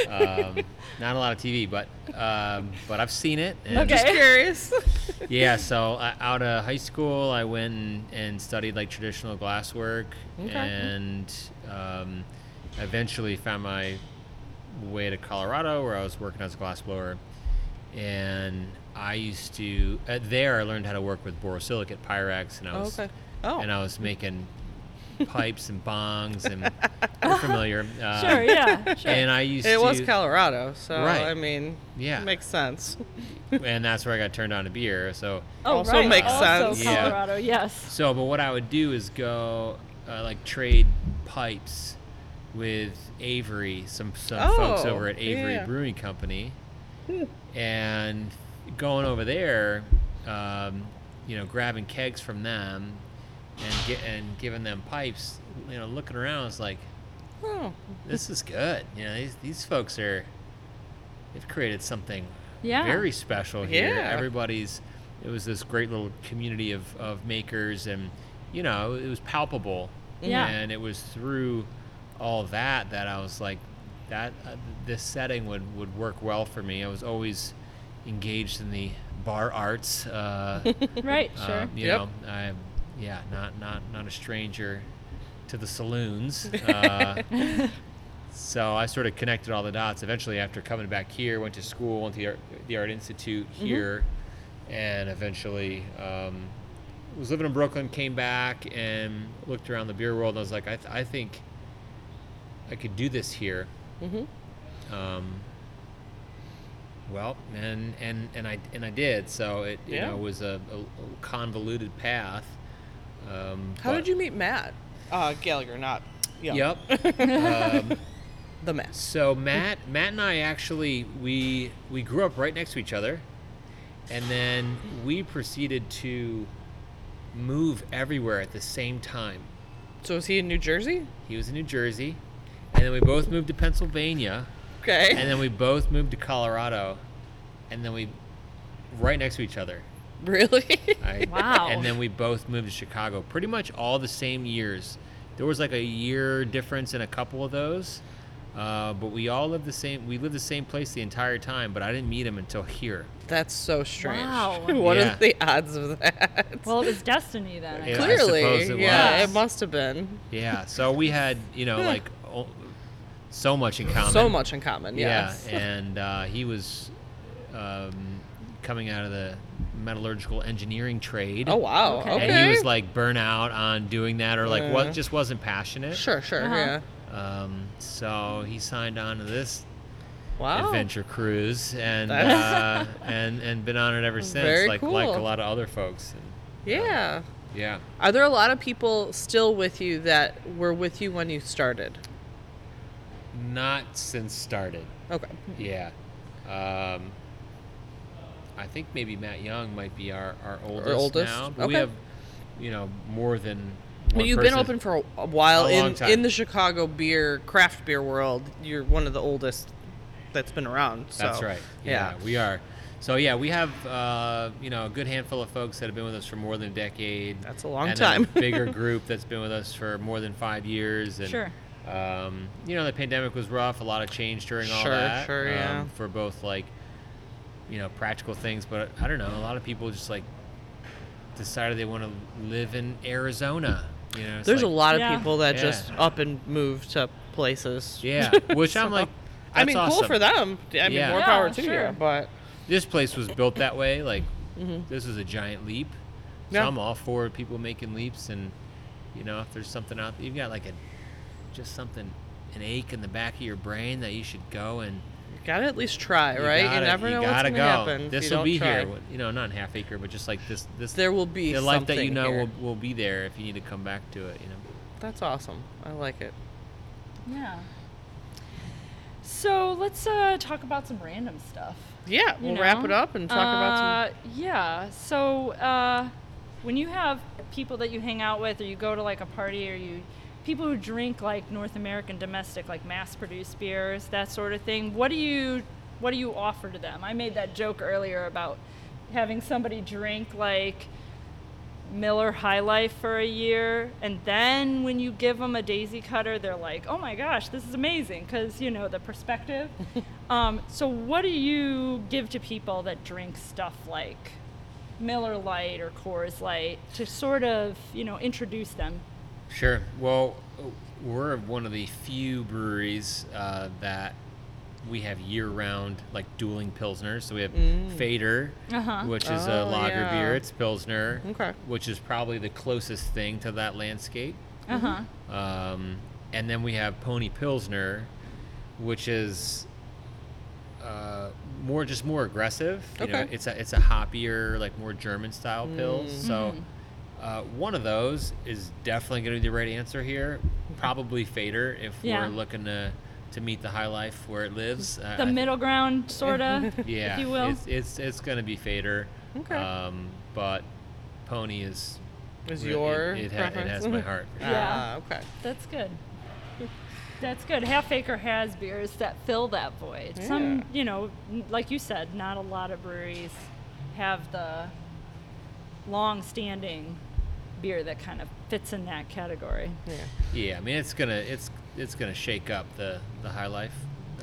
Um, not a lot of TV, but um, but I've seen it. And Okay. Just curious. Yeah, so uh, out of high school, I went and, and studied like traditional glasswork, Okay. and um, eventually found my way to Colorado, where I was working as a glassblower. And I used to uh, there I learned how to work with borosilicate Pyrex, and I was okay. Oh. and I was making pipes and bongs, and you're familiar. Uh, sure, yeah, sure. And I used it to was Colorado, so Right. I mean, Yeah. makes sense. and that's where I got turned on to beer. So oh, also right. makes also sense. Yeah. Colorado, yes. So, but what I would do is go uh, like trade pipes with Avery, some some folks Oh, over at Avery yeah. Brewing Company, and going over there, um, you know, grabbing kegs from them and get and giving them pipes. You know, looking around, it's like Oh, this is good. You know, these these folks are they've created something Yeah. very special here. Yeah. Everybody's it was this great little community of, of makers and you know, it was palpable. Yeah. And it was through all that that I was like that uh, this setting would, would work well for me. I was always engaged in the bar arts. Uh, Right, uh, sure. you Yep. know, I yeah, not not not a stranger to the saloons. Uh, so I sort of connected all the dots. Eventually, after coming back here, went to school, went to the Art, the Art Institute here, and eventually um, was living in Brooklyn. Came back and looked around the beer world. And I was like, I, th- I think I could do this here. Mm-hmm. Um, well, and and and I and I did. So it you Yeah. know was a, a, a convoluted path. Um, How but- did you meet Matt? Uh, Gallagher, not. Young. Yep. um, The Matt. so Matt, Matt and I actually we we grew up right next to each other, and then we proceeded to move everywhere at the same time. So is he in New Jersey? He was in New Jersey, and then we both moved to Pennsylvania, Okay. and then we both moved to Colorado, and then we right next to each other. really? I- Wow. And then we both moved to Chicago, pretty much all the same years. There was like a year difference in a couple of those, uh, but we all lived the same. We lived the same place the entire time, but I didn't meet him until here. That's so strange. Wow. what Yeah. are the odds of that? Well, it was destiny then. Yeah, guess. I Clearly, suppose it yeah, was. it must have been. Yeah. So we had, you know, like o- so much in common. So much in common. Yeah. And uh, he was um, coming out of the metallurgical engineering trade. Oh wow. Okay. Okay. And he was like burnout on doing that, or like Uh. what just wasn't passionate. Sure. Sure. Uh-huh. Yeah. Um, so he signed on to this Wow. adventure cruise and uh, and and been on it ever since, Very like like a lot of other folks. And, Yeah. yeah. Are there a lot of people still with you that were with you when you started? Not since started. Okay. Yeah. Um, I think maybe Matt Young might be our, our oldest, oldest? now. But we have, you know, more than. But one you've been open for a, a while A in time. in the Chicago beer craft beer world. You're one of the oldest that's been around. So, That's right. Yeah, Yeah. we are. So yeah, we have uh, you know a good handful of folks that have been with us for more than a decade. That's a long and time. A bigger group that's been with us for more than five years. And, Sure. Um, you know, the pandemic was rough. A lot of change during all Sure, that. sure, yeah. um, For both like, you know, practical things, but I don't know. A lot of people just like decided they want to live in Arizona. You know, it's There's a lot of Yeah. people that Yeah. just up and move to places. Yeah, which I'm like. I mean, that's cool for them. I mean, Yeah. more Yeah, power to sure. you. But this place was built that way. Like Mhm. this is a giant leap. So Yeah. I'm all for people making leaps, and you know, if there's something out, you've got like a just something, an ache in the back of your brain that you should go and you gotta at least try, you right? gotta- you never know gotta what's gonna happen. if This you will don't be try. here. You know, not Half Acre, but just like this. This There will be the life that you know here. will, will be there if you need to come back to it. You know. That's awesome. I like it. Yeah. So let's uh, talk about some random stuff. Yeah, we'll wrap it up and talk about some. Uh, Yeah. So uh, when you have people that you hang out with, or you go to like a party, or you people who drink like North American domestic, like mass-produced beers, that sort of thing. What do you what do you offer to them? I made that joke earlier about having somebody drink like Miller High Life for a year, and then when you give them a Daisy Cutter, they're like, "Oh my gosh, this is amazing!" Because you know the perspective. um, so, what do you give to people that drink stuff like Miller Lite or Coors Light to sort of, you know, introduce them? Sure. Well, we're one of the few breweries uh, that we have year-round like dueling pilsners. So we have Fader, Uh-huh. which is Oh, a lager yeah. beer. It's pilsner, Okay. which is probably the closest thing to that landscape. Uh huh. Um, and then we have Pony Pilsner, which is uh, more just more aggressive. You know, Okay. it's a it's a hoppier, like more German style pils. Mm. So Mhm. Uh, one of those is definitely going to be the right answer here. Probably Fader if Yeah. we're looking to to meet the high life where it lives. Uh, The I- middle ground, sort of, yeah, if you will. it's it's, it's going to be Fader. Okay. Um, but Pony is Is re- your it, it, ha- it has my heart. sure. Yeah. Ah, okay. That's good. That's good. Half Acre has beers that fill that void. Some, you know, like you said, not a lot of breweries have the long-standing beer that kind of fits in that category. Yeah. Yeah, I mean it's gonna it's it's gonna shake up the the high life.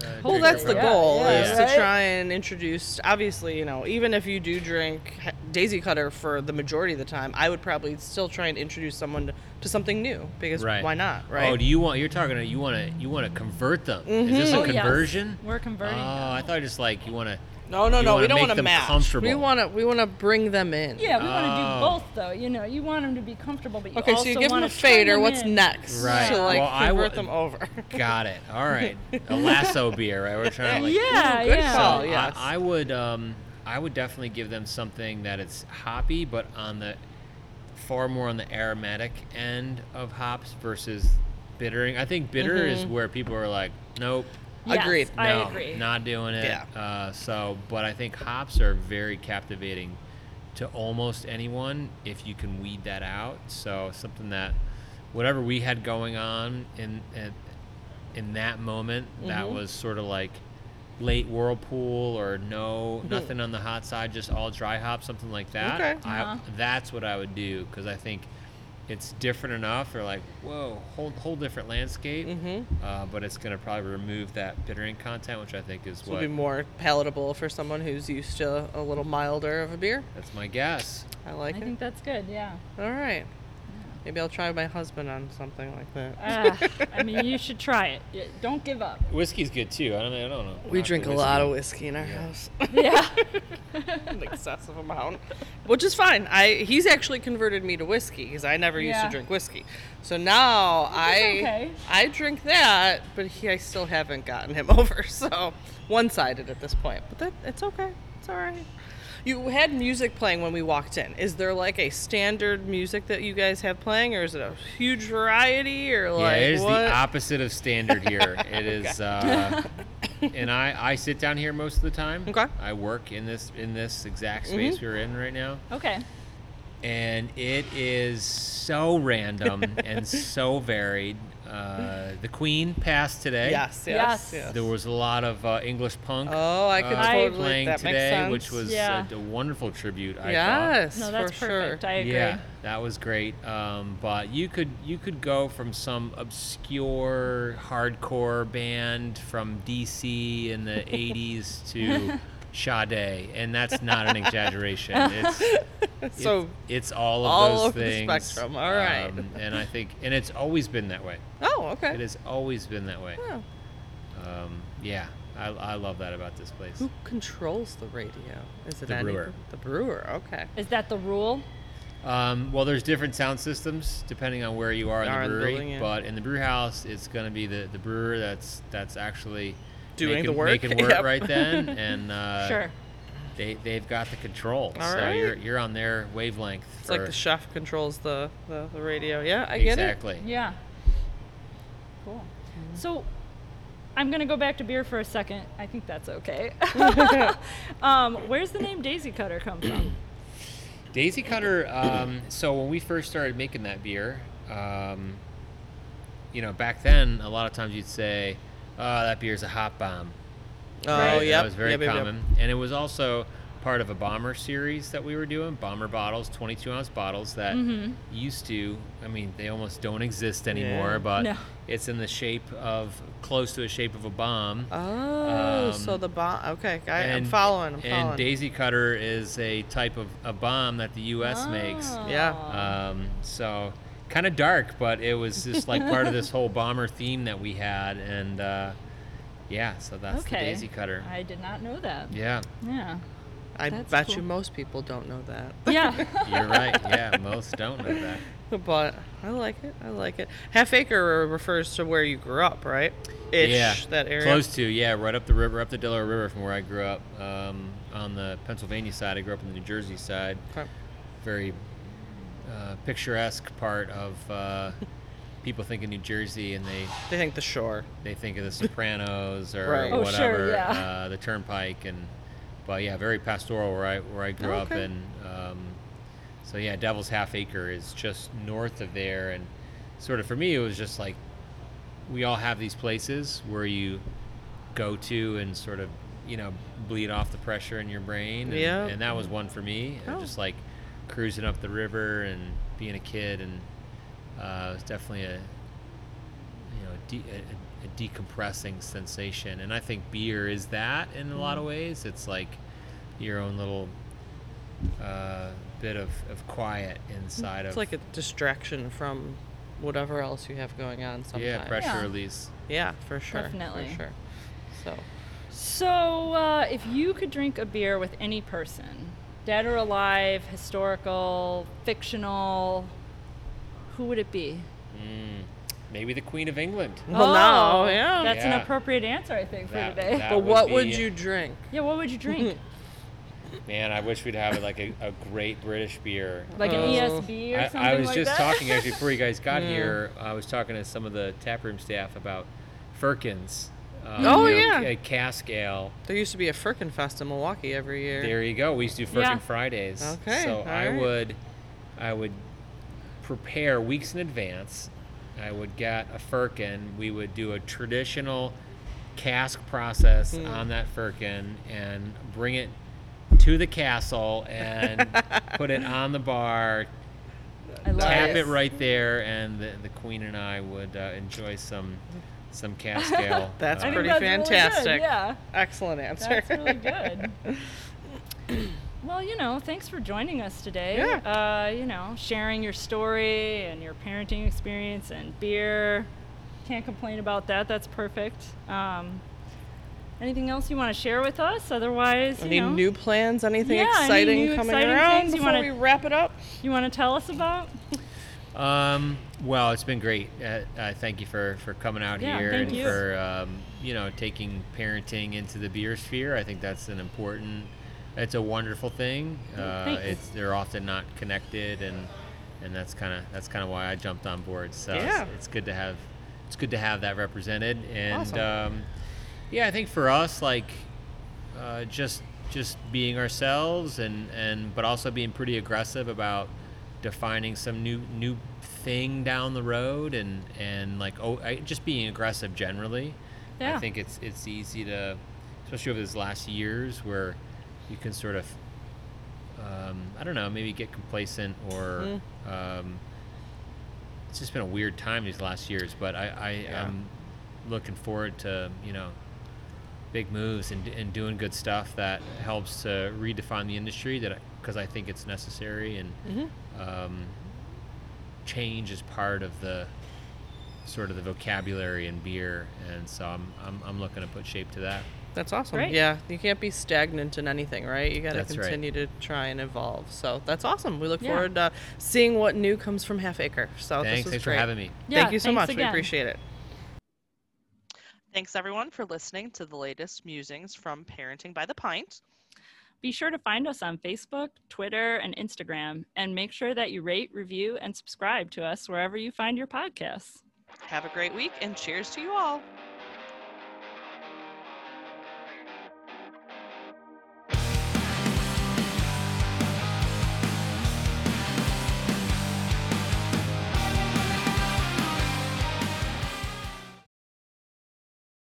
Uh, Well, that's the goal yeah, is right? to try and introduce. Obviously, you know, even if you do drink Daisy Cutter for the majority of the time, I would probably still try and introduce someone to, to something new because Right. why not, right? Oh, do you want? You're talking. To, you want to? You want to convert them? Is this a Oh, yes. conversion? We're converting Oh, them. I thought just like you want to. No, no, you no. We don't want to them match. comfortable. We want to we want to bring them in. Yeah, we want to do Oh. both though. You know, you want them to be comfortable, but you Okay, so you give them a fader. What's in. next? Right. To like Well, I convert would- them over. Got it. All right. A lasso beer, right? We're trying to like. Yeah, good yeah. call. So yes. I, I would um, I would definitely give them something that it's hoppy, but on the far more on the aromatic end of hops versus bittering. I think bitter is Mm-hmm. where people are like, nope, Yes, Agreed. I no, agree. not doing it. Yeah. Uh, so, but I think hops are very captivating to almost anyone if you can weed that out. So something that whatever we had going on in in, in that moment, that Mm-hmm. was sort of like late whirlpool or no Mm-hmm. nothing on the hot side, just all dry hop, something like that. Okay. I, Uh-huh. that's what I would do because I think it's different enough. Or like, whoa, whole whole different landscape. mm-hmm. Uh, but it's going to probably remove that bittering content, which I think is This will be more palatable for someone who's used to a little milder of a beer. that's my guess. I like I it. I think that's good. Yeah. All right. Maybe I'll try my husband on something like that. Ah, I mean, you should try it. Yeah, Don't give up. Whiskey's good too. I don't, I don't know. we Knock drink a lot of whiskey. whiskey in our Yeah. house. Yeah. An excessive amount, which is fine. I he's actually converted me to whiskey because I never used Yeah. to drink whiskey. So now I okay. I drink that, but he, I still haven't gotten him over. So one sided at this point, but that it's okay. It's all right. You had music playing when we walked in. Is there like a standard music that you guys have playing, or is it a huge variety, or like? Yeah, like it is what? the opposite of standard here. It is, uh, and I I sit down here most of the time. Okay. Mm-hmm. I work in this in this exact space we're in right now, Okay. and it is so random and so varied. Uh, the Queen passed today. Yes, yes, Yes. yes. There was a lot of uh, English punk. Oh, I could uh, totally. playing that makes today, sense. which was Yeah. a, a wonderful tribute. I thought. yes, No, that's for perfect. sure. I agree. Yeah, that was great. Um, but you could you could go from some obscure hardcore band from DC in the '80s to Sade, and that's not an exaggeration. It's So it's, it's all of all those over the things. spectrum. All right. Um, and I think, and it's always been that way. Oh, okay. It has always been that way. Oh. Um, yeah, I, I love that about this place. Who controls the radio? Is it The any- brewer. The brewer. Okay. Is that the rule? Um, well, there's different sound systems depending on where you are in Are the in the brewery. building, yeah. But in the brew house, it's going to be the, the brewer that's that's actually Doing making, the work. making work Yep. right then, and uh, sure. they they've got the control. All so right. you're you're on their wavelength. It's like the chef controls the, the, the radio. Yeah, I get exactly. Yeah. Cool. So I'm going to go back to beer for a second. I think that's okay. um, where's the name Daisy Cutter come from? Daisy Cutter. Um, so when we first started making that beer, um, you know, back then a lot of times you'd say, "Oh, that beer's a hop bomb." Oh, Right. yeah. That was very common. And it was also part of a bomber series that we were doing bomber bottles, 22 ounce bottles that Mhm. used to, I mean, they almost don't exist anymore, Yeah. but No. it's in the shape of close to a shape of a bomb. Oh, so Um, the bomb. Okay, I, I'm following. I'm and following. Daisy Cutter is a type of a bomb that the U.S. makes. Yeah. Um, so kind of dark, but it was just like part of this whole bomber theme that we had, and uh, yeah, so that's okay. the Daisy Cutter. I did not know that. Yeah, Yeah. I that's bet cool. you most people don't know that. Yeah. you're right. Yeah, most don't know that. But I like it. I like it. Half Acre refers to where you grew up, right? Ish, yeah, that area. Close to, yeah, right up the river, up the Delaware River from where I grew up. Um, on the Pennsylvania side, I grew up on the New Jersey side. Okay. Very uh, picturesque part of uh, people think of New Jersey and they They think the shore. they think of the Sopranos or Right. Oh, whatever, sure, yeah. uh, the Turnpike, and but yeah, very pastoral where I where I grew Oh, up, okay. and um, so yeah, Devil's Half Acre is just north of there, and sort of for me, it was just like we all have these places where you go to and sort of you know bleed off the pressure in your brain, and, Yeah. and that was one for me, Oh. just like cruising up the river and being a kid, and uh, it was definitely a you know, de- a, a decompressing sensation. And I think beer is that in a lot of ways. It's like your own little uh, bit of, of quiet inside It's of It's like a distraction from whatever else you have going on sometimes. yeah pressure Yeah. release. Yeah, for sure. Definitely. For sure. So, So, uh, if you could drink a beer with any person, dead or alive, historical, fictional, who would it be? Mm, maybe the Queen of England. well, now, yeah. Oh, That's an appropriate answer, I think, for That- today. that- but what be- would you drink? yeah, what would you drink? Man, I wish we'd have like a, a great British beer. like an Oh. ESB or I, something I was like just that? talking actually before you guys got Yeah. here. I was talking to some of the taproom staff about Firkins. Uh, Oh, you know, yeah. a cask ale. There used to be a Firkin Fest in Milwaukee every year. There you go. We used to do Firkin Yeah. Fridays. Okay, So I right. would, I would prepare weeks in advance. I would get a Firkin. We would do a traditional cask process Hmm. on that Firkin and bring it to the castle and put it on the bar. I love Tap it. it right there, and the, the queen and I would uh, enjoy some some cask ale. That's pretty that's really fantastic. yeah. Excellent answer. That's really good. well, you know, thanks for joining us today. Yeah. Uh, you know, sharing your story and your parenting experience and beer. Can't complain about that. That's perfect. Um, anything else you want to share with us? Otherwise, you Any know, new plans? Anything Yeah, any exciting new coming exciting around before wanna- we wrap it up? you want to tell us about? Um, well, it's been great. Uh, uh, thank you for, for coming out Yeah, here and you. for um, you know taking parenting into the beer sphere. I think that's an important. It's a wonderful thing. Uh, it's they're often not connected, and and that's kind of that's kind of why I jumped on board. So Yeah. it's, it's good to have it's good to have that represented. And Awesome. um, yeah, I think for us, like uh, just just being ourselves and and but also being pretty aggressive about defining some new new thing down the road and and like oh I, just being aggressive generally Yeah. i think it's it's easy to especially over these last years where you can sort of um, i don't know maybe get complacent or um, it's just been a weird time these last years but i i Yeah. am looking forward to you know big moves and, and doing good stuff that helps to redefine the industry that because I think it's necessary and Mm-hmm. um, change is part of the sort of the vocabulary in beer and so I'm, I'm, I'm looking to put shape to that That's awesome. Great. Yeah, you can't be stagnant in anything, right? You got to That's right. continue to try and evolve. So that's awesome. We look Yeah. forward to seeing what new comes from Half Acre. So thanks this was thanks great. for having me Yeah, Thank you so thanks much. We appreciate it. Thanks everyone for listening to the latest musings from Parenting by the Pint. Be sure to find us on Facebook, Twitter, and Instagram, and make sure that you rate, review, and subscribe to us wherever you find your podcasts. Have a great week and cheers to you all.